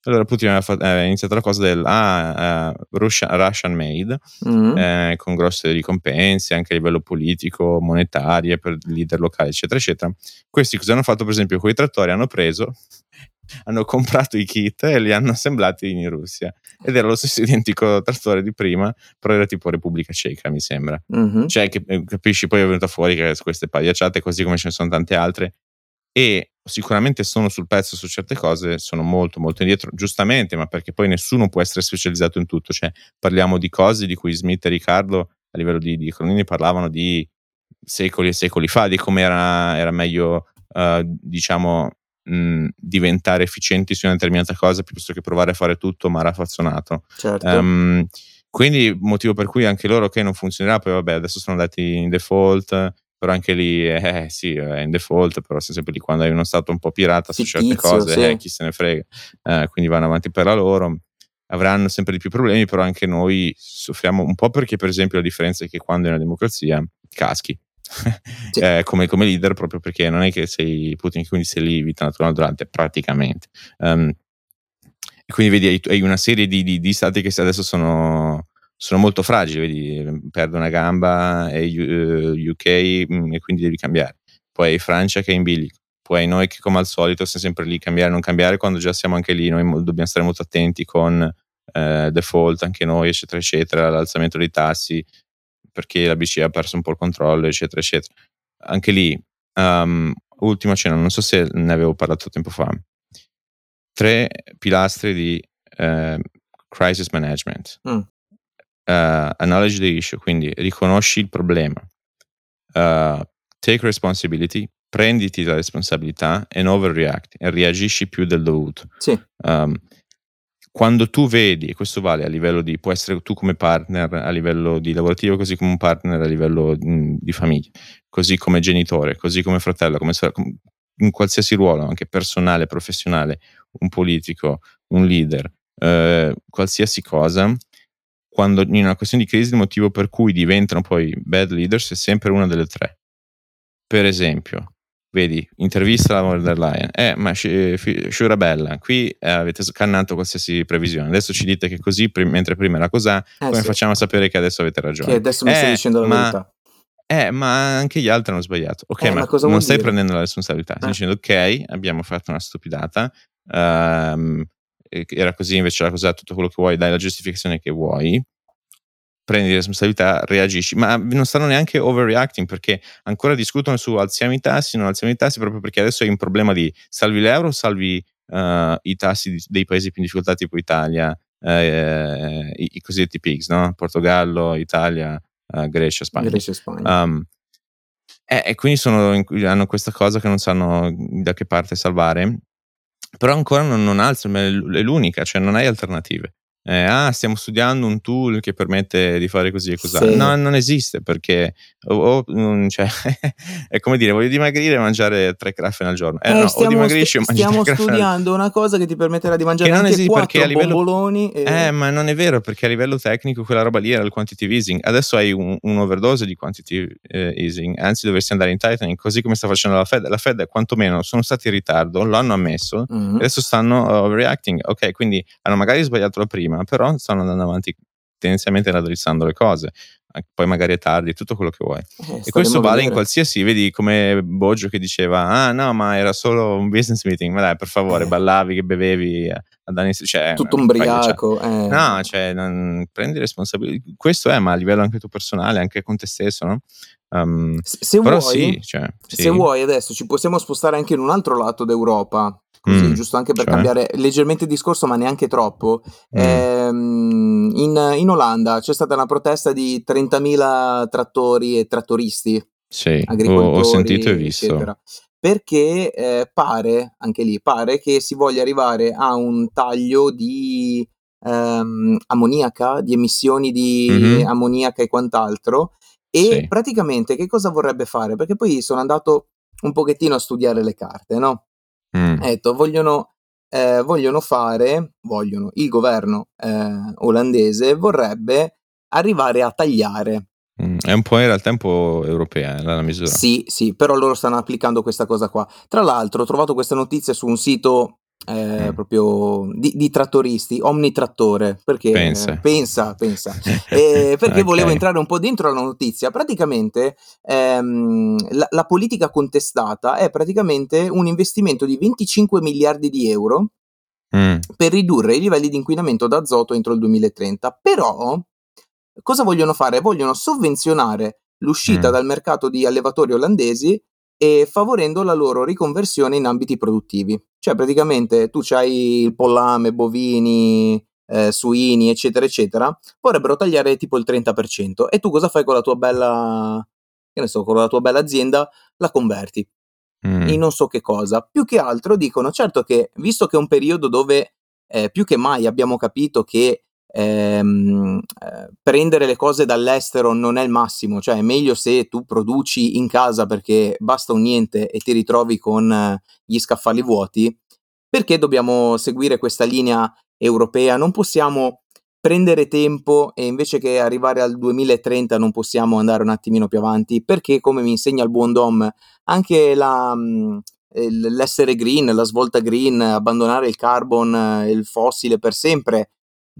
Allora Putin aveva fa- eh, iniziato la cosa del ah, eh, Russian, Russian made, Mm. eh, con grosse ricompense anche a livello politico, monetarie per leader locali, eccetera, eccetera. Questi cosa hanno fatto, per esempio, con i trattori hanno preso, hanno comprato i kit e li hanno assemblati in Russia. Ed era lo stesso identico trattore di prima, però era tipo Repubblica Ceca, mi sembra. Mhm. Cioè, che, eh, capisci, poi è venuta fuori che queste pagliacciate, così come ce ne sono tante altre, e sicuramente sono sul pezzo su certe cose, sono molto molto indietro, giustamente, ma perché poi nessuno può essere specializzato in tutto, cioè parliamo di cose di cui Smith e Riccardo a livello di, di economia parlavano di secoli e secoli fa, di come era, era meglio, eh, diciamo, mh, diventare efficienti su una determinata cosa piuttosto che provare a fare tutto ma raffazzonato. Certo. Ehm, quindi motivo per cui anche loro che non funzionerà, poi vabbè adesso sono andati in default, però anche lì eh, sì, è in default, però sei sempre lì quando hai uno stato un po' pirata su certe cose, sì. eh, chi se ne frega, Eh, quindi vanno avanti per la loro. Avranno sempre di più problemi, però anche noi soffriamo un po' perché, per esempio, la differenza è che quando è una democrazia caschi Sì. eh, come, come leader, proprio perché non è che sei Putin, quindi sei lì vita naturale durante praticamente. E quindi vedi, hai, hai una serie di, di- di stati che adesso sono, sono molto fragili, vedi, perde una gamba e U- UK mm, e quindi devi cambiare. Poi hai Francia che è in bilico, poi noi che come al solito siamo sempre lì cambiare, non cambiare, quando già siamo anche lì, noi mo- dobbiamo stare molto attenti con eh, default, anche noi, eccetera, eccetera, l'alzamento dei tassi, perché la BCE ha perso un po' il controllo, eccetera, eccetera. Anche lì, um, ultima cena, non so se ne avevo parlato tempo fa, tre pilastri di eh, crisis management. Mm. Uh, acknowledge the issue, quindi riconosci il problema, Uh, take responsibility, prenditi la responsabilità e non overreact e reagisci più del dovuto. Sì. Um, quando tu vedi, e questo vale a livello di, può essere tu come partner a livello di lavorativo, così come un partner a livello mh, di famiglia, così come genitore, così come fratello, come sorella, in qualsiasi ruolo, anche personale, professionale, un politico, un leader, eh, qualsiasi cosa, quando in una questione di crisi il motivo per cui diventano poi bad leaders è sempre una delle tre. Per esempio, vedi, intervista alla von der Leyen, eh, ma Fi- Sciura Bella, qui eh, avete scannato qualsiasi previsione, adesso ci dite che così, prim- mentre prima era così, Eh, come sì. facciamo a sapere che adesso avete ragione? Che adesso mi stai Eh, dicendo la ma- verità. Eh, ma anche gli altri hanno sbagliato. Ok, Eh, ma, ma non stai dire? prendendo la responsabilità. Stai Eh. dicendo, ok, abbiamo fatto una stupidata. ehm, e- era così, invece era così, tutto quello che vuoi, dai la giustificazione che vuoi. Prendi responsabilità, reagisci. Ma non stanno neanche overreacting perché ancora discutono su alziamo i tassi, non alziamo i tassi, proprio perché adesso hai un problema di salvi l'euro salvi eh, i tassi di- dei paesi più in difficoltà, tipo Italia, eh, i, i cosiddetti PIGS, no? Portogallo, Italia, eh, Grecia, Spagna. Grecia e Spagna. Um, e, e quindi sono hanno questa cosa che non sanno da che parte salvare, però ancora non, non l- è l'unica, cioè non hai alternative. Eh, ah, stiamo studiando un tool che permette di fare così e così. Sì. No, non esiste perché o, o, mm, cioè, è come dire, voglio dimagrire e mangiare tre craffe al giorno. Eh, Eh, no, o stiamo, dimagrisci o st- mangi stiamo studiando una cosa che ti permetterà di che mangiare non anche quattro livello bomboloni eh, e... ma non è vero perché a livello tecnico quella roba lì era il quantitative easing. Adesso hai un, overdose di quantitative eh, easing, anzi dovresti andare in tightening, così come sta facendo la Fed. La Fed quantomeno sono stati in ritardo, lo hanno ammesso, Mhm. adesso stanno uh, overreacting. Ok, quindi hanno magari sbagliato la prima, però stanno andando avanti tendenzialmente raddrizzando le cose. Poi magari è tardi, tutto quello che vuoi. Eh, E questo vale in qualsiasi, vedi come Boggio che diceva, ah no, ma era solo un business meeting, ma dai, per favore, Eh. ballavi, che bevevi, eh, cioè, Tutto fai- cioè, ubriaco. eh. No, cioè, non, prendi responsabilità. Questo è, ma a livello anche tu personale, anche con te stesso, no? Um, Se però vuoi, sì, cioè, sì. se vuoi adesso ci possiamo spostare anche in un altro lato d'Europa, così, Mm, giusto anche per cioè? cambiare leggermente il discorso, ma neanche troppo. Mm. Ehm, in, in Olanda c'è stata una protesta di 30.000 trattori e trattoristi, Sì, ho, agricoltori, ho sentito e visto. eccetera. Perché eh, pare, anche lì, pare che si voglia arrivare a un taglio di ehm, ammoniaca, di emissioni di Mhm. ammoniaca e quant'altro. E Sì. praticamente che cosa vorrebbe fare? Perché poi sono andato un pochettino a studiare le carte, no? Mm. Detto, vogliono, eh, vogliono fare, vogliono, il governo eh, olandese vorrebbe arrivare a tagliare. Mm. È un po' in realtà un po' europea eh, la, misura. Sì, sì, però loro stanno applicando questa cosa qua. Tra l'altro, ho trovato questa notizia su un sito eh, Mm. proprio di, di trattoristi, Omnitrattore, perché Pensa. eh, pensa, pensa. Eh, perché Ok. volevo entrare un po' dentro la notizia. Praticamente ehm, la, la politica contestata è praticamente un investimento di 25 miliardi di euro Mm. per ridurre i livelli di inquinamento d'azoto entro il 2030. Però cosa vogliono fare? Vogliono sovvenzionare l'uscita Mm. dal mercato di allevatori olandesi e favorendo la loro riconversione in ambiti produttivi. Cioè praticamente tu c'hai il pollame, bovini, eh, suini, eccetera, eccetera, vorrebbero tagliare tipo il 30% e tu cosa fai con la tua bella, che ne so, con la tua bella azienda? La converti Mm. in non so che cosa. Più che altro dicono, certo che visto che è un periodo dove eh, più che mai abbiamo capito che ehm, eh, prendere le cose dall'estero non è il massimo, cioè è meglio se tu produci in casa perché basta un niente e ti ritrovi con eh, gli scaffali vuoti, perché dobbiamo seguire questa linea europea? Non possiamo prendere tempo e invece che arrivare al 2030 non possiamo andare un attimino più avanti perché come mi insegna il buon Dom anche la, il- l'essere green, la svolta green, abbandonare il carbon, eh, il fossile per sempre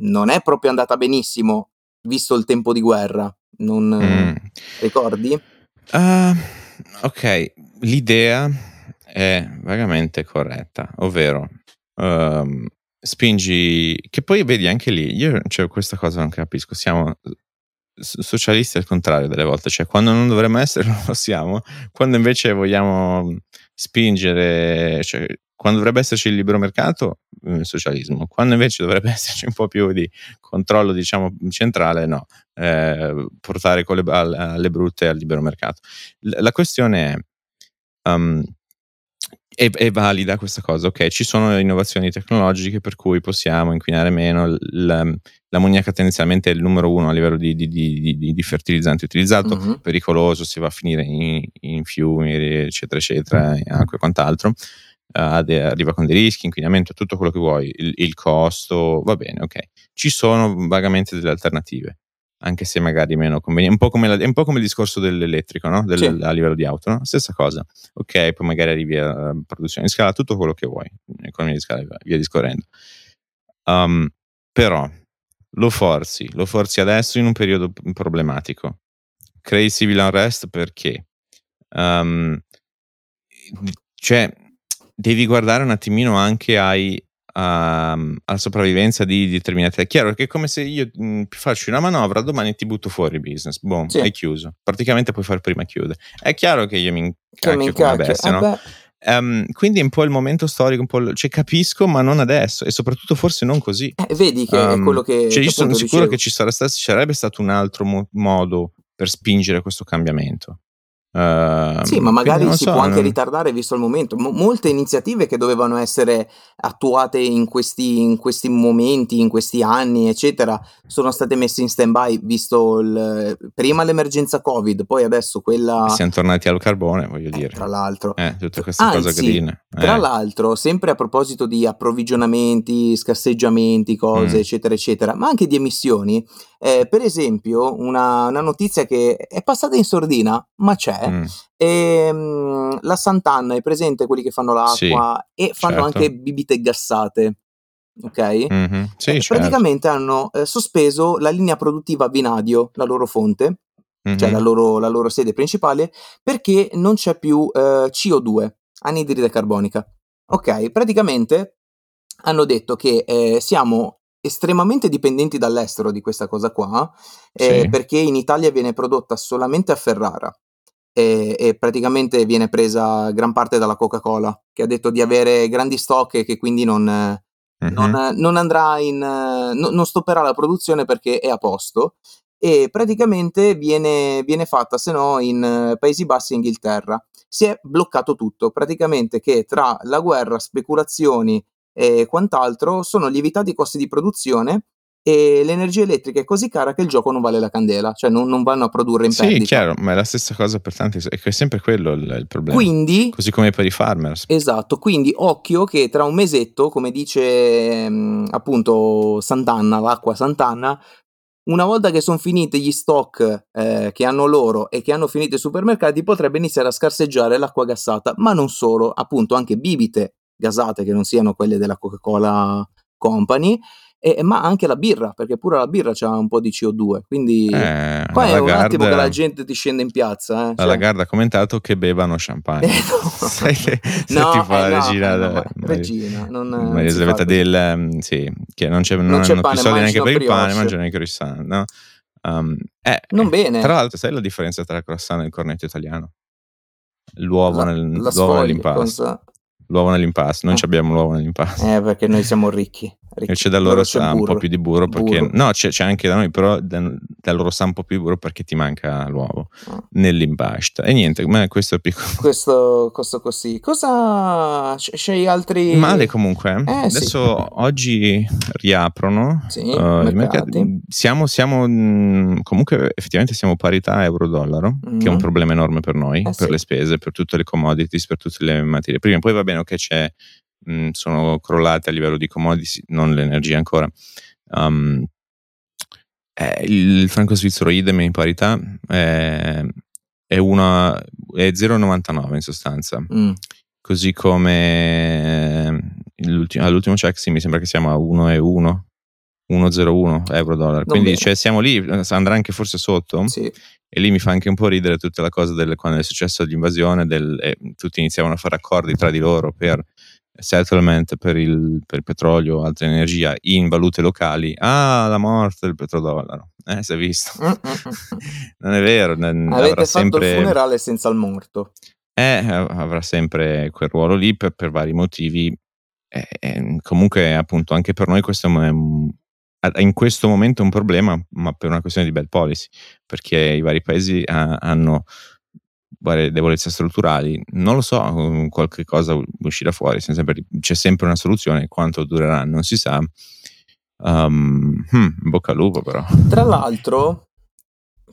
non è proprio andata benissimo visto il tempo di guerra, non Mm. ricordi? Ah, ok, l'idea è vagamente corretta, ovvero ehm, spingi, che poi vedi anche lì, io cioè, questa cosa non capisco, siamo socialisti al contrario delle volte, cioè quando non dovremmo essere non lo siamo, quando invece vogliamo spingere, cioè quando dovrebbe esserci il libero mercato, eh, socialismo, quando invece dovrebbe esserci un po' più di controllo diciamo centrale, no, eh, portare con le, al- alle brutte al libero mercato. La questione è, um, è, è valida questa cosa, ok? Ci sono innovazioni tecnologiche per cui possiamo inquinare meno. l'ammoniaca tendenzialmente è il numero uno a livello di, di- di- di- fertilizzante utilizzato, Mhm. pericoloso, si va a finire in, in fiumi, eccetera, eccetera, in acqua e quant'altro. Eh, ha de- arriva con dei rischi, inquinamento, tutto quello che vuoi, il, il costo, va bene, ok. Ci sono vagamente delle alternative, anche se magari meno convenienti. Un po' come, la- è un po' come il discorso dell'elettrico, no? Del- Sì. A livello di auto, no? Stessa cosa. Ok, poi magari arrivi a produzione di scala, tutto quello che vuoi, economia di scala via discorrendo. Um, però lo forzi, lo forzi adesso in un periodo problematico. Crei civil unrest perché? Um, cioè, devi guardare un attimino anche ai, um, alla sopravvivenza di determinate. È chiaro che è come se io mh, faccio una manovra, domani ti butto fuori il business, boom, Sì. è chiuso. Praticamente puoi fare prima chiudere. È chiaro che io mi Che mi incacchio come incacchio. bestia, Eh no? Ehm, quindi è un po' il momento storico, un po' il- cioè capisco, ma non adesso, e soprattutto forse non così. eh, vedi che è Um, quello che, cioè, io sono sicuro dicevo. che ci, sarà ci sarebbe stato un altro mo- modo per spingere questo cambiamento. Uh, sì, ma magari si so, può anche ritardare visto il momento. M- molte iniziative che dovevano essere attuate in questi, in questi, momenti, in questi anni, eccetera, sono state messe in stand-by visto il, prima l'emergenza Covid, poi adesso quella. Siamo tornati al carbone, voglio eh, dire. Tra l'altro, eh, tutte queste Anzi, cose green. Eh. Tra l'altro, sempre a proposito di approvvigionamenti, scarseggiamenti, cose, mm. eccetera, eccetera, ma anche di emissioni. Eh, per esempio, una, una, notizia che è passata in sordina, ma c'è. Mm. E, ehm, la Sant'Anna è presente quelli che fanno l'acqua sì, e fanno certo. anche bibite gassate. Ok? Mm-hmm. Sì, eh, certo. Praticamente hanno eh, sospeso la linea produttiva Vinadio, la loro fonte, mm-hmm. cioè la loro, la loro, sede principale, perché non c'è più eh, CO2, anidride carbonica. Ok? Praticamente hanno detto che eh, siamo estremamente dipendenti dall'estero di questa cosa qua, eh, sì. perché in Italia viene prodotta solamente a Ferrara e, e, praticamente viene presa gran parte dalla Coca-Cola, che ha detto di avere grandi stock e che quindi non, mm-hmm. non, non andrà in... No, non stopperà la produzione perché è a posto e praticamente viene, viene fatta se no in Paesi Bassi e Inghilterra. Si è bloccato tutto, praticamente che tra la guerra, speculazioni e quant'altro sono lievitati i costi di produzione e l'energia elettrica è così cara che il gioco non vale la candela, cioè non, non vanno a produrre in sì, perdita. Sì, chiaro, ma è la stessa cosa per tanti, è sempre quello il, il, problema. Quindi, così come per i farmers. Esatto, quindi occhio che tra un mesetto, come dice mh, appunto Sant'Anna, l'acqua Sant'Anna, una volta che sono finiti gli stock eh, che hanno loro e che hanno finito i supermercati, potrebbe iniziare a scarseggiare l'acqua gassata, ma non solo, appunto anche bibite gasate che non siano quelle della Coca-Cola Company, e, ma anche la birra, perché pure la birra c'ha un po' di CO2, quindi eh, qua è un attimo che la gente ti scende in piazza. Eh, cioè. La Lagarde ha commentato che bevano champagne. Eh, no. Sai che no, tipo la eh, regina, no, no, regina non, Maria Elisabetta del um, sì, che non, c'è, non, non c'è hanno pane, più soldi neanche per il pane, mangiano i croissant, no? Um, eh, non bene. Tra l'altro, sai la differenza tra il croissant e il cornetto italiano? L'uovo, la, nel, la l'uovo nell'impasto. L'uovo nell'impasto, noi eh. abbiamo l'uovo nell'impasto. Eh, perché noi siamo ricchi. Invece da loro sa un po' più di burro perché burro. no, c'è, c'è, anche da noi, però da, da, loro sa un po' più di burro perché ti manca l'uovo ah. nell'impasta. E niente, ma questo è piccolo. Questo, questo così. Cosa c'hai altri male comunque? Eh, Adesso sì. oggi riaprono sì, uh, i mercati. Siamo, siamo comunque effettivamente siamo parità euro-dollaro, mm. che è un mm. problema enorme per noi, eh, per sì. le spese, per tutte le commodities, per tutte le materie prime. Poi va bene, ok, c'è mh, mm, sono crollate a livello di commodities, non l'energia ancora. Um, eh, il franco svizzero idem in parità è, è, una, è 0,99 in sostanza. Mm. Così come all'ultimo check sì, mi sembra che siamo a 1,1 1,01 euro dollaro. Quindi cioè, siamo lì, andrà anche forse sotto. Sì. E lì mi fa anche un po' ridere tutta la cosa del, quando è successo l'invasione, del, eh, tutti iniziavano a fare accordi tra di loro per settlement per il, per il petrolio o altra energia in valute locali, ah, la morte del petrodollaro. Eh, si è visto. Non è vero. Avete fatto sempre... il funerale senza il morto. Eh, avrà sempre quel ruolo lì per, per vari motivi. Eh, eh, comunque, appunto, anche per noi questo è un, in questo momento un problema, ma per una questione di bad policy, perché i vari paesi ha, hanno varie debolezze strutturali, non lo so, um, qualche cosa uscirà fuori, sempre, c'è sempre una soluzione, quanto durerà non si sa. Um, hmm, bocca al lupo però. Tra l'altro,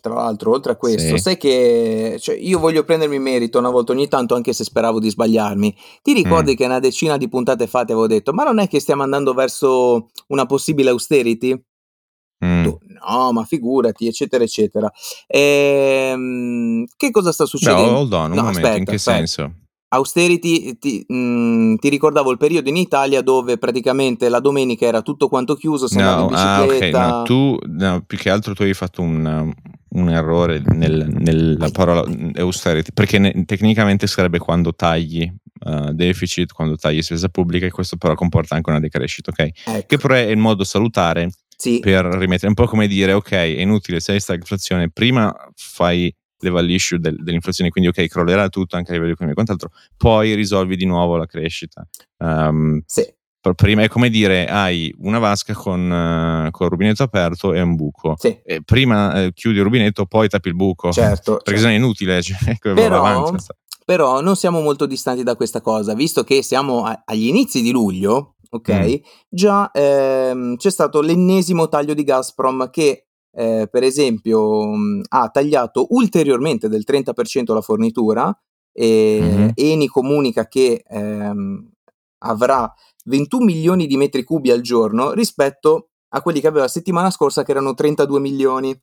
tra l'altro, oltre a questo, sì. sai che cioè, io voglio prendermi merito una volta ogni tanto, anche se speravo di sbagliarmi. Ti ricordi mm. che una decina di puntate fa ti avevo detto, ma non è che stiamo andando verso una possibile austerity? Mm. Tu, no, ma figurati, eccetera, eccetera. Ehm, che cosa sta succedendo? No, hold on, un no, momento, aspetta, in che aspetta. senso? Austerity, ti, mh, mm, ti, ricordavo il periodo in Italia dove praticamente la domenica era tutto quanto chiuso, si no, in bicicletta. Ah, okay. no, tu, no, più che altro tu hai fatto un, un errore nel, nella parola austerity, perché ne, tecnicamente sarebbe quando tagli uh, deficit, quando tagli spesa pubblica e questo però comporta anche una decrescita, ok? Ecco. Che però è il modo salutare sì. per rimettere, un po' come dire ok, è inutile, se hai stagflazione, prima fai leva l'issue del, dell'inflazione, quindi ok, crollerà tutto anche a livello economico e quant'altro, poi risolvi di nuovo la crescita. Um, sì. prima è come dire hai una vasca con, uh, con il rubinetto aperto e un buco. Sì. E prima eh, chiudi il rubinetto, poi tappi il buco. Certo. Perché certo. sennò è inutile. Cioè, però, avanti, però non siamo molto distanti da questa cosa, visto che siamo a- agli inizi di luglio, ok? Mm. Già ehm, c'è stato l'ennesimo taglio di Gazprom che eh, per esempio mh, ha tagliato ulteriormente del 30% la fornitura e mm-hmm. Eni comunica che ehm, avrà 21 milioni di metri cubi al giorno rispetto a quelli che aveva la settimana scorsa che erano 32 milioni.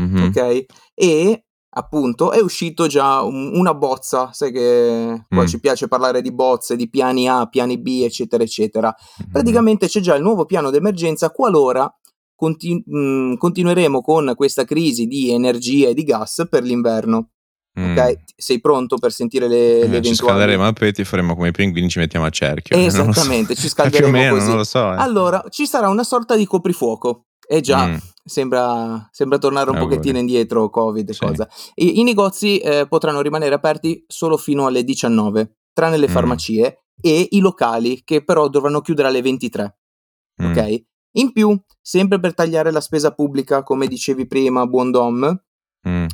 Mm-hmm. Ok? E appunto è uscito già un, una bozza, sai che poi mm. ci piace parlare di bozze, di piani A, piani B, eccetera, eccetera. Mm-hmm. Praticamente c'è già il nuovo piano d'emergenza qualora continu- mh, continueremo con questa crisi di energia e di gas per l'inverno. Mm. Ok, sei pronto per sentire le, eh, le eventuali? Ci scalderemo a petti e faremo come i pinguini, ci mettiamo a cerchio. Esattamente, so. ci scalderemo Più o meno, così. non lo so. Eh. Allora, ci sarà una sorta di coprifuoco. E già, mm. Sembra, sembra, tornare un ah, pochettino indietro Covid sì. cosa. I, I, negozi eh, potranno rimanere aperti solo fino alle 19, tranne le mm. farmacie e i locali che però dovranno chiudere alle 23. Mm. Ok? In più, sempre per tagliare la spesa pubblica, come dicevi prima, buon Dom, mm.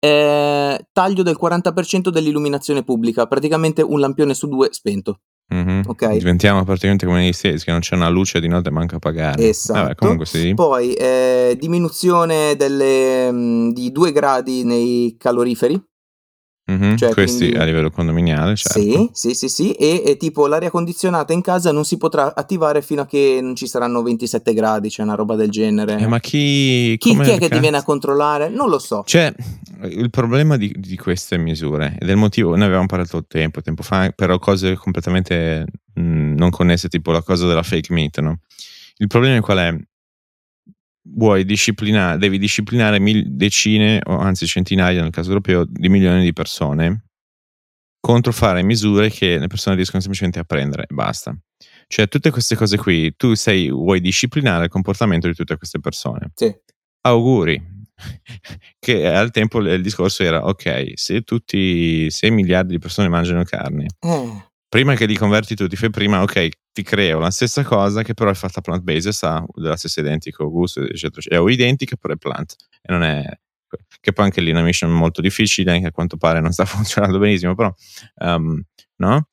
eh, taglio del 40% dell'illuminazione pubblica, praticamente un lampione su due spento. Mm-hmm. Okay. Diventiamo praticamente come negli States che non c'è una luce di notte manca a pagare. Esatto. Vabbè, sì. Poi eh, diminuzione delle, mh, mm, di due gradi nei caloriferi. Mm-hmm. Cioè, Questi quindi... a livello condominiale, certo. Sì, sì, sì, sì. E, e, tipo l'aria condizionata in casa non si potrà attivare fino a che non ci saranno 27 gradi, cioè una roba del genere. Eh, ma chi... Chi, chi è che ti viene a controllare? Non lo so. Cioè, il problema di, di queste misure e del motivo, noi avevamo parlato tempo, tempo fa, però cose completamente mh, non connesse, tipo la cosa della fake meat, no? Il problema qual è? Vuoi disciplinare, devi disciplinare mil, decine o anzi centinaia nel caso europeo di milioni di persone contro fare misure che le persone riescono semplicemente a prendere e basta. Cioè tutte queste cose qui, tu sei, vuoi disciplinare il comportamento di tutte queste persone. Sì. Auguri. che al tempo il discorso era ok, se tutti 6 miliardi di persone mangiano carne, eh prima che li converti tu, ti fai prima, ok, ti creo la stessa cosa che però è fatta plant based, sa della stessa identico gusto, eccetera, è identica però è plant e non è che poi anche lì una mission molto difficile, anche a quanto pare non sta funzionando benissimo, però um, no?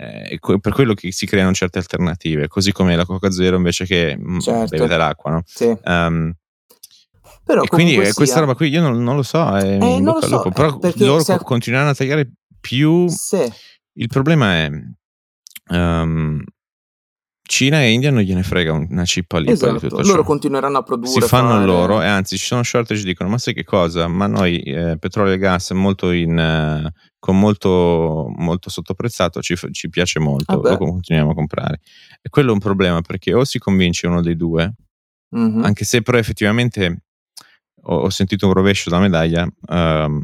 Eh, per quello che si creano certe alternative, così come la Coca Zero invece che mm, certo. bevete l'acqua, no? Sì. Um, però e quindi sia... questa roba qui io non, non lo so, è eh, non lo so, lupo, però loro se... continueranno a tagliare più sì. Il problema è um, Cina e India non gliene frega una cippa lì esatto. loro ciò. continueranno a produrre si fanno fare... loro e anzi ci sono shortage dicono ma sai che cosa ma noi eh, petrolio e gas molto in, eh, con molto, molto sottoprezzato ci, ci piace molto ah lo continuiamo a comprare e quello è un problema perché o si convince uno dei due mm-hmm. anche se però effettivamente ho, ho sentito un rovescio da medaglia um,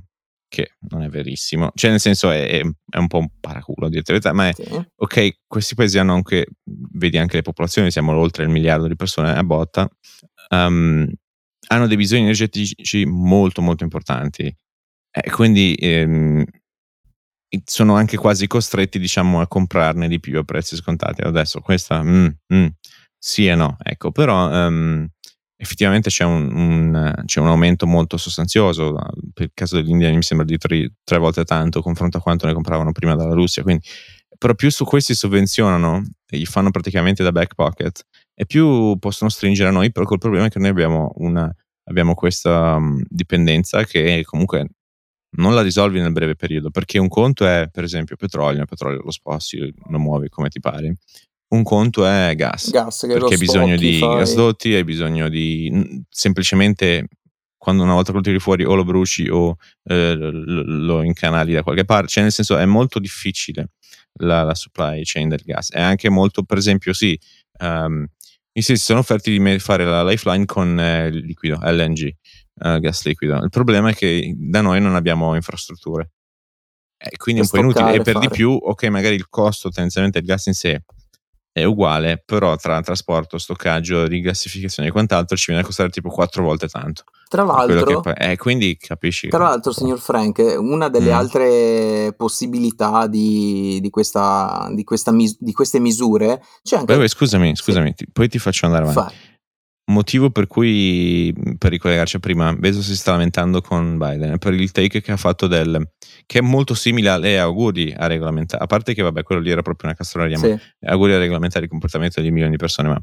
che non è verissimo, cioè nel senso è, è un po' un paraculo di verità, ma è sì. ok, questi paesi hanno anche, vedi anche le popolazioni, siamo oltre il miliardo di persone a botta, um, hanno dei bisogni energetici molto molto importanti e quindi ehm, sono anche quasi costretti diciamo a comprarne di più a prezzi scontati. Adesso questa mm, mm, sì e no, ecco, però um, effettivamente c'è un, un, c'è un, aumento molto sostanzioso. Per il caso dell'India mi sembra di tre, tre, volte tanto confronto a quanto ne compravano prima dalla Russia. Quindi, però più su questi sovvenzionano e gli fanno praticamente da back pocket e più possono stringere a noi, però col problema è che noi abbiamo, una, abbiamo questa um, dipendenza che comunque non la risolvi nel breve periodo, perché un conto è per esempio petrolio, petrolio lo sposti, lo muovi come ti pare un conto è gas, gas perché hai bisogno di fai. gasdotti, hai bisogno di semplicemente quando una volta che lo tiri fuori o lo bruci o eh, lo incanali da qualche parte, cioè nel senso è molto difficile la, la supply chain del gas. È anche molto, per esempio, sì, um, i si sono offerti di fare la lifeline con eh, liquido, LNG, eh, gas liquido. Il problema è che da noi non abbiamo infrastrutture. E quindi è un po' inutile. E per fare. di più, ok, magari il costo tendenzialmente del gas in sé è uguale, però tra trasporto, stoccaggio, rigassificazione e quant'altro ci viene a costare tipo quattro volte tanto. Tra l'altro, che, eh, quindi capisci. Tra l'altro, signor Frank, una delle mm. altre possibilità di, di, questa, di, questa mis- di, queste misure c'è anche. Beh, scusami, scusami, sì. ti, poi ti faccio andare avanti. Fai. Motivo per cui, per ricollegarci a prima, Bezos si sta lamentando con Biden per il take che ha fatto del che è molto simile alle auguri a regolamentare, a parte che vabbè, quello lì era proprio una castroneria, sì. ma auguri a regolamentare il comportamento di milioni di persone, ma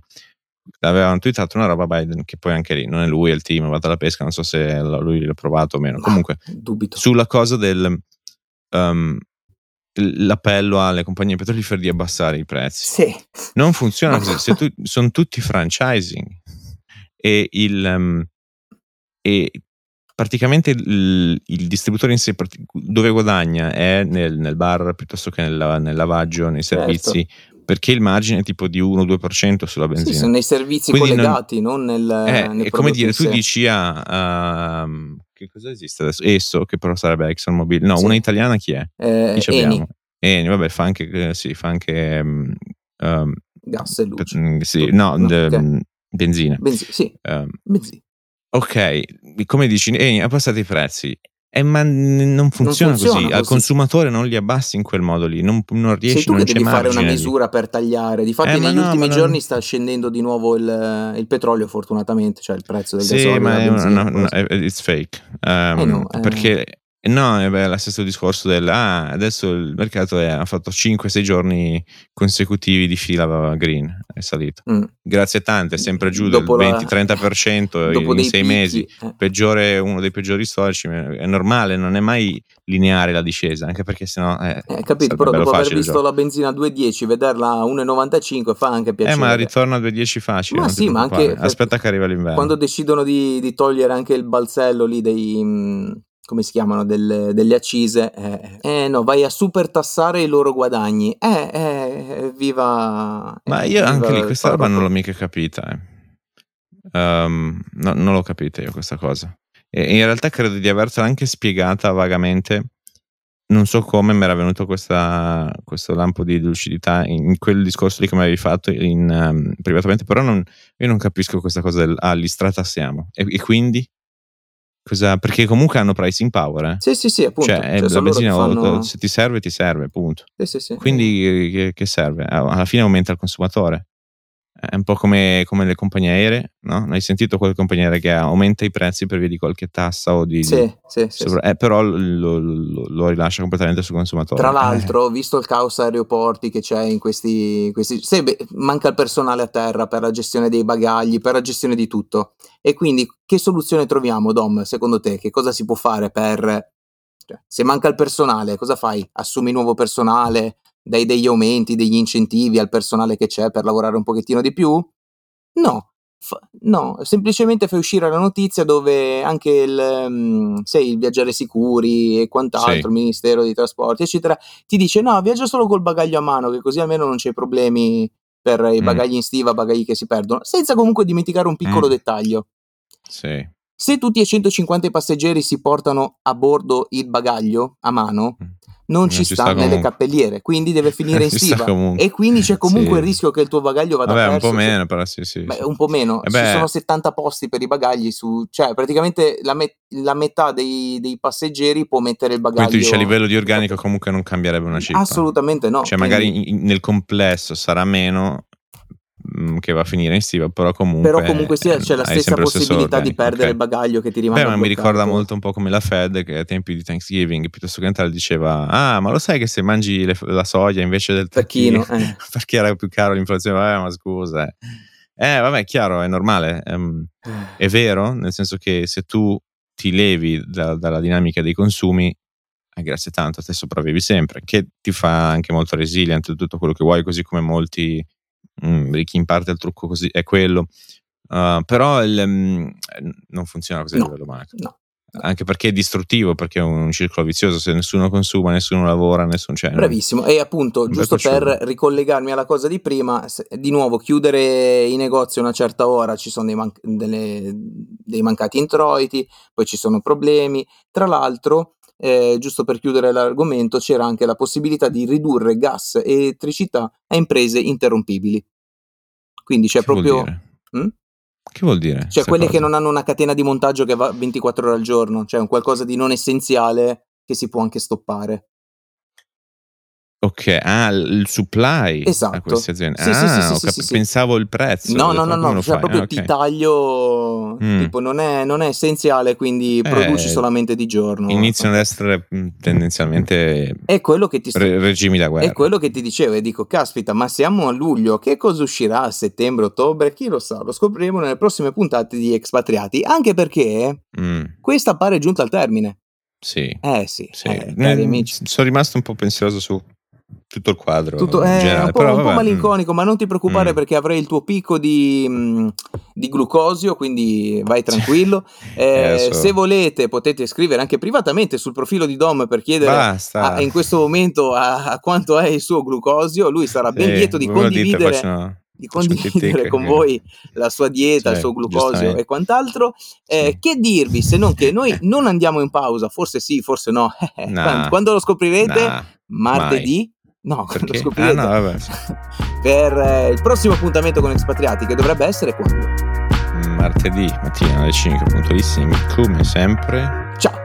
avevano twittato una roba Biden che poi anche lì non è lui, è il team, va alla pesca, non so se lui l'ha provato o meno. Ma, Comunque, dubito. sulla cosa del um, l'appello alle compagnie petrolifere di abbassare i prezzi. Sì. Non funziona così, tu, sono tutti franchising e il um, e praticamente il, il, distributore in sé dove guadagna è nel, nel bar piuttosto che nel, nel lavaggio, nei certo. servizi, certo. perché il margine è tipo di 1-2% sulla benzina. Sì, sono nei servizi Quindi collegati, non, non nel... Eh, è come dire, tu dici a... Uh, che cosa esiste adesso? Esso, che però sarebbe ExxonMobil. No, sì. una italiana chi è? Eh, chi Eni. Eni, vabbè, fa anche... Eh, sì, fa anche... Um, Gas e luce. Mm, sì, no, no okay. Benzina. Benzina, sì. Um, benzina. Ok, come dici, eh, abbassate i prezzi. Eh, ma n- non, funziona non, funziona così. così. Al consumatore non li abbassi in quel modo lì, non, non riesci Sei tu che devi fare una misura per tagliare. Difatti, eh, negli no, ultimi giorni non... sta scendendo di nuovo il, il, petrolio, fortunatamente, cioè il prezzo del sì, gasolio. Sì, ma è, no, no, it's fake. Um, eh no, ehm, perché No, è lo stesso discorso del ah, adesso il mercato è, ha fatto 5-6 giorni consecutivi di fila green, è salito. Mm. Grazie tante, è sempre giù dopo del 20-30% in 6 mesi, eh. peggiore, uno dei peggiori storici, è normale, non è mai lineare la discesa, anche perché sennò... Eh, eh capito, però dopo aver visto la benzina a 2,10, vederla a 1,95 fa anche piacere. Eh, ma ritorna a 2,10 facile. Ma sì, ma anche... Aspetta che arriva l'inverno. Quando decidono di, di togliere anche il balzello lì dei mm, come si chiamano, delle, delle accise, eh, eh, no, vai a super tassare i loro guadagni. Eh, eh, viva... Ma io viva anche lì questa roba non l'ho mica capita. Eh. Um, no, non l'ho capita io questa cosa. E in realtà credo di avertela anche spiegata vagamente. Non so come mi era venuto questa, questo lampo di lucidità in quel discorso lì che mi avevi fatto in, um, privatamente, però non, io non capisco questa cosa del ah, li stratassiamo. E, e quindi? Cosa, perché comunque hanno pricing power. Eh? Sì, sì, sì, appunto. Cioè, cioè la benzina fanno... se ti serve, ti serve, appunto. Sì, sì, sì. Quindi che, che serve? Alla fine aumenta il consumatore. È un po' come, come, le compagnie aeree, no? Hai sentito quelle compagnie aeree che aumenta i prezzi per via di qualche tassa o di... Sì, sì, sì, sopra, eh, però lo, lo, lo, rilascia completamente sul consumatore. Tra l'altro, eh. visto il caos aeroporti che c'è in questi... questi sì, beh, manca il personale a terra per la gestione dei bagagli, per la gestione di tutto. E quindi che soluzione troviamo, Dom, secondo te? Che cosa si può fare per... Cioè, se manca il personale, cosa fai? Assumi nuovo personale? Dai degli aumenti, degli incentivi al personale che c'è per lavorare un pochettino di più? No, fa, no, semplicemente fai uscire la notizia dove anche il, um, sei, il viaggiare sicuri e quant'altro, sì. il Ministero dei Trasporti, eccetera, ti dice no, viaggia solo col bagaglio a mano, che così almeno non c'è problemi per i mm. bagagli in stiva, bagagli che si perdono, senza comunque dimenticare un piccolo mm. dettaglio. Sì. Se tutti e 150 passeggeri si portano a bordo il bagaglio a mano, mm non, ci, ci, sta, sta nelle cappelliere, quindi deve finire in stiva. E quindi c'è comunque sì. il rischio che il tuo bagaglio vada Vabbè, perso. un po' meno, però sì, sì. Beh, un po' meno. Eh Ci sono 70 posti per i bagagli su... Cioè, praticamente la, met- la metà dei, dei, passeggeri può mettere il bagaglio... Quindi tu dici a livello di organico comunque non cambierebbe una cifra? Assolutamente no. Cioè, quindi... magari in, nel complesso sarà meno, che va a finire in stiva, però comunque, però comunque sia, c'è la stessa possibilità di perdere okay. il bagaglio che ti rimane. Beh, ma mi ricorda molto un po' come la Fed che ai tempi di Thanksgiving piuttosto che entrare diceva: Ah, ma lo sai che se mangi le, la soia invece del tacchino, eh. perché era più caro l'inflazione? Eh, ma scusa, eh. eh vabbè, è chiaro, è normale. Um, è vero, nel senso che se tu ti levi da, dalla dinamica dei consumi, eh, grazie tanto, te sopravvivi sempre, che ti fa anche molto resilient tutto quello che vuoi, così come molti mm, chi in parte il trucco così è quello. Uh, però il, um, non funziona così no, a livello macro. No. Anche perché è distruttivo, perché è un circolo vizioso, se nessuno consuma, nessuno lavora, nessuno c'è. Bravissimo, e appunto, giusto per ricollegarmi alla cosa di prima, se, di nuovo chiudere i negozi a una certa ora, ci sono dei, man- delle, dei mancati introiti, poi ci sono problemi. Tra l'altro, eh, giusto per chiudere l'argomento, c'era anche la possibilità di ridurre gas e elettricità a imprese interrompibili. Quindi c'è Che proprio... Mm? Che vuol dire? Cioè quelle che cosa? non hanno una catena di montaggio che va 24 ore al giorno, cioè un qualcosa di non essenziale che si può anche stoppare. Ok, ah, il supply a Esatto. queste aziende. Sì, ah, sì, sì, cap- pensavo il prezzo. No, no, no, no, cioè fai? proprio Ah, ti ok. taglio, Mm. tipo non è, non è essenziale, quindi produci Eh, solamente di giorno. Iniziano ad essere tendenzialmente È quello che ti sto- re- regimi da guerra. È quello che ti dicevo e dico, caspita, ma siamo a luglio, che cosa uscirà a settembre, ottobre? Chi lo sa, lo scopriremo nelle prossime puntate di Expatriati, anche perché Mm, questa pare giunta al termine. sì. Eh sì, sì. eh, cari amici. Sono rimasto un po' pensieroso su tutto il quadro. Tutto, è generale, un po', però un po' mm. malinconico, ma non ti preoccupare Mm. perché avrai il tuo picco di, mh, di glucosio, quindi vai tranquillo. Eh, Eh, se volete potete scrivere anche privatamente sul profilo di Dom per chiedere a- in questo momento a, a quanto è il suo glucosio. Lui sarà ben Sì, lieto di dite, condividere, faccio- di condividere con voi la sua dieta, il Sì, suo glucosio e quant'altro. Eh, Sì. Che dirvi se non che noi non andiamo in pausa, forse sì, forse no. Nah. Quando- Quando lo scoprirete? Nah, Martedì? No, Perché? lo Ah, scoprirete no, vabbè. per eh, il prossimo appuntamento con Expatriati che dovrebbe essere quando? Martedì mattina alle 5 puntualissimi, come sempre. Ciao!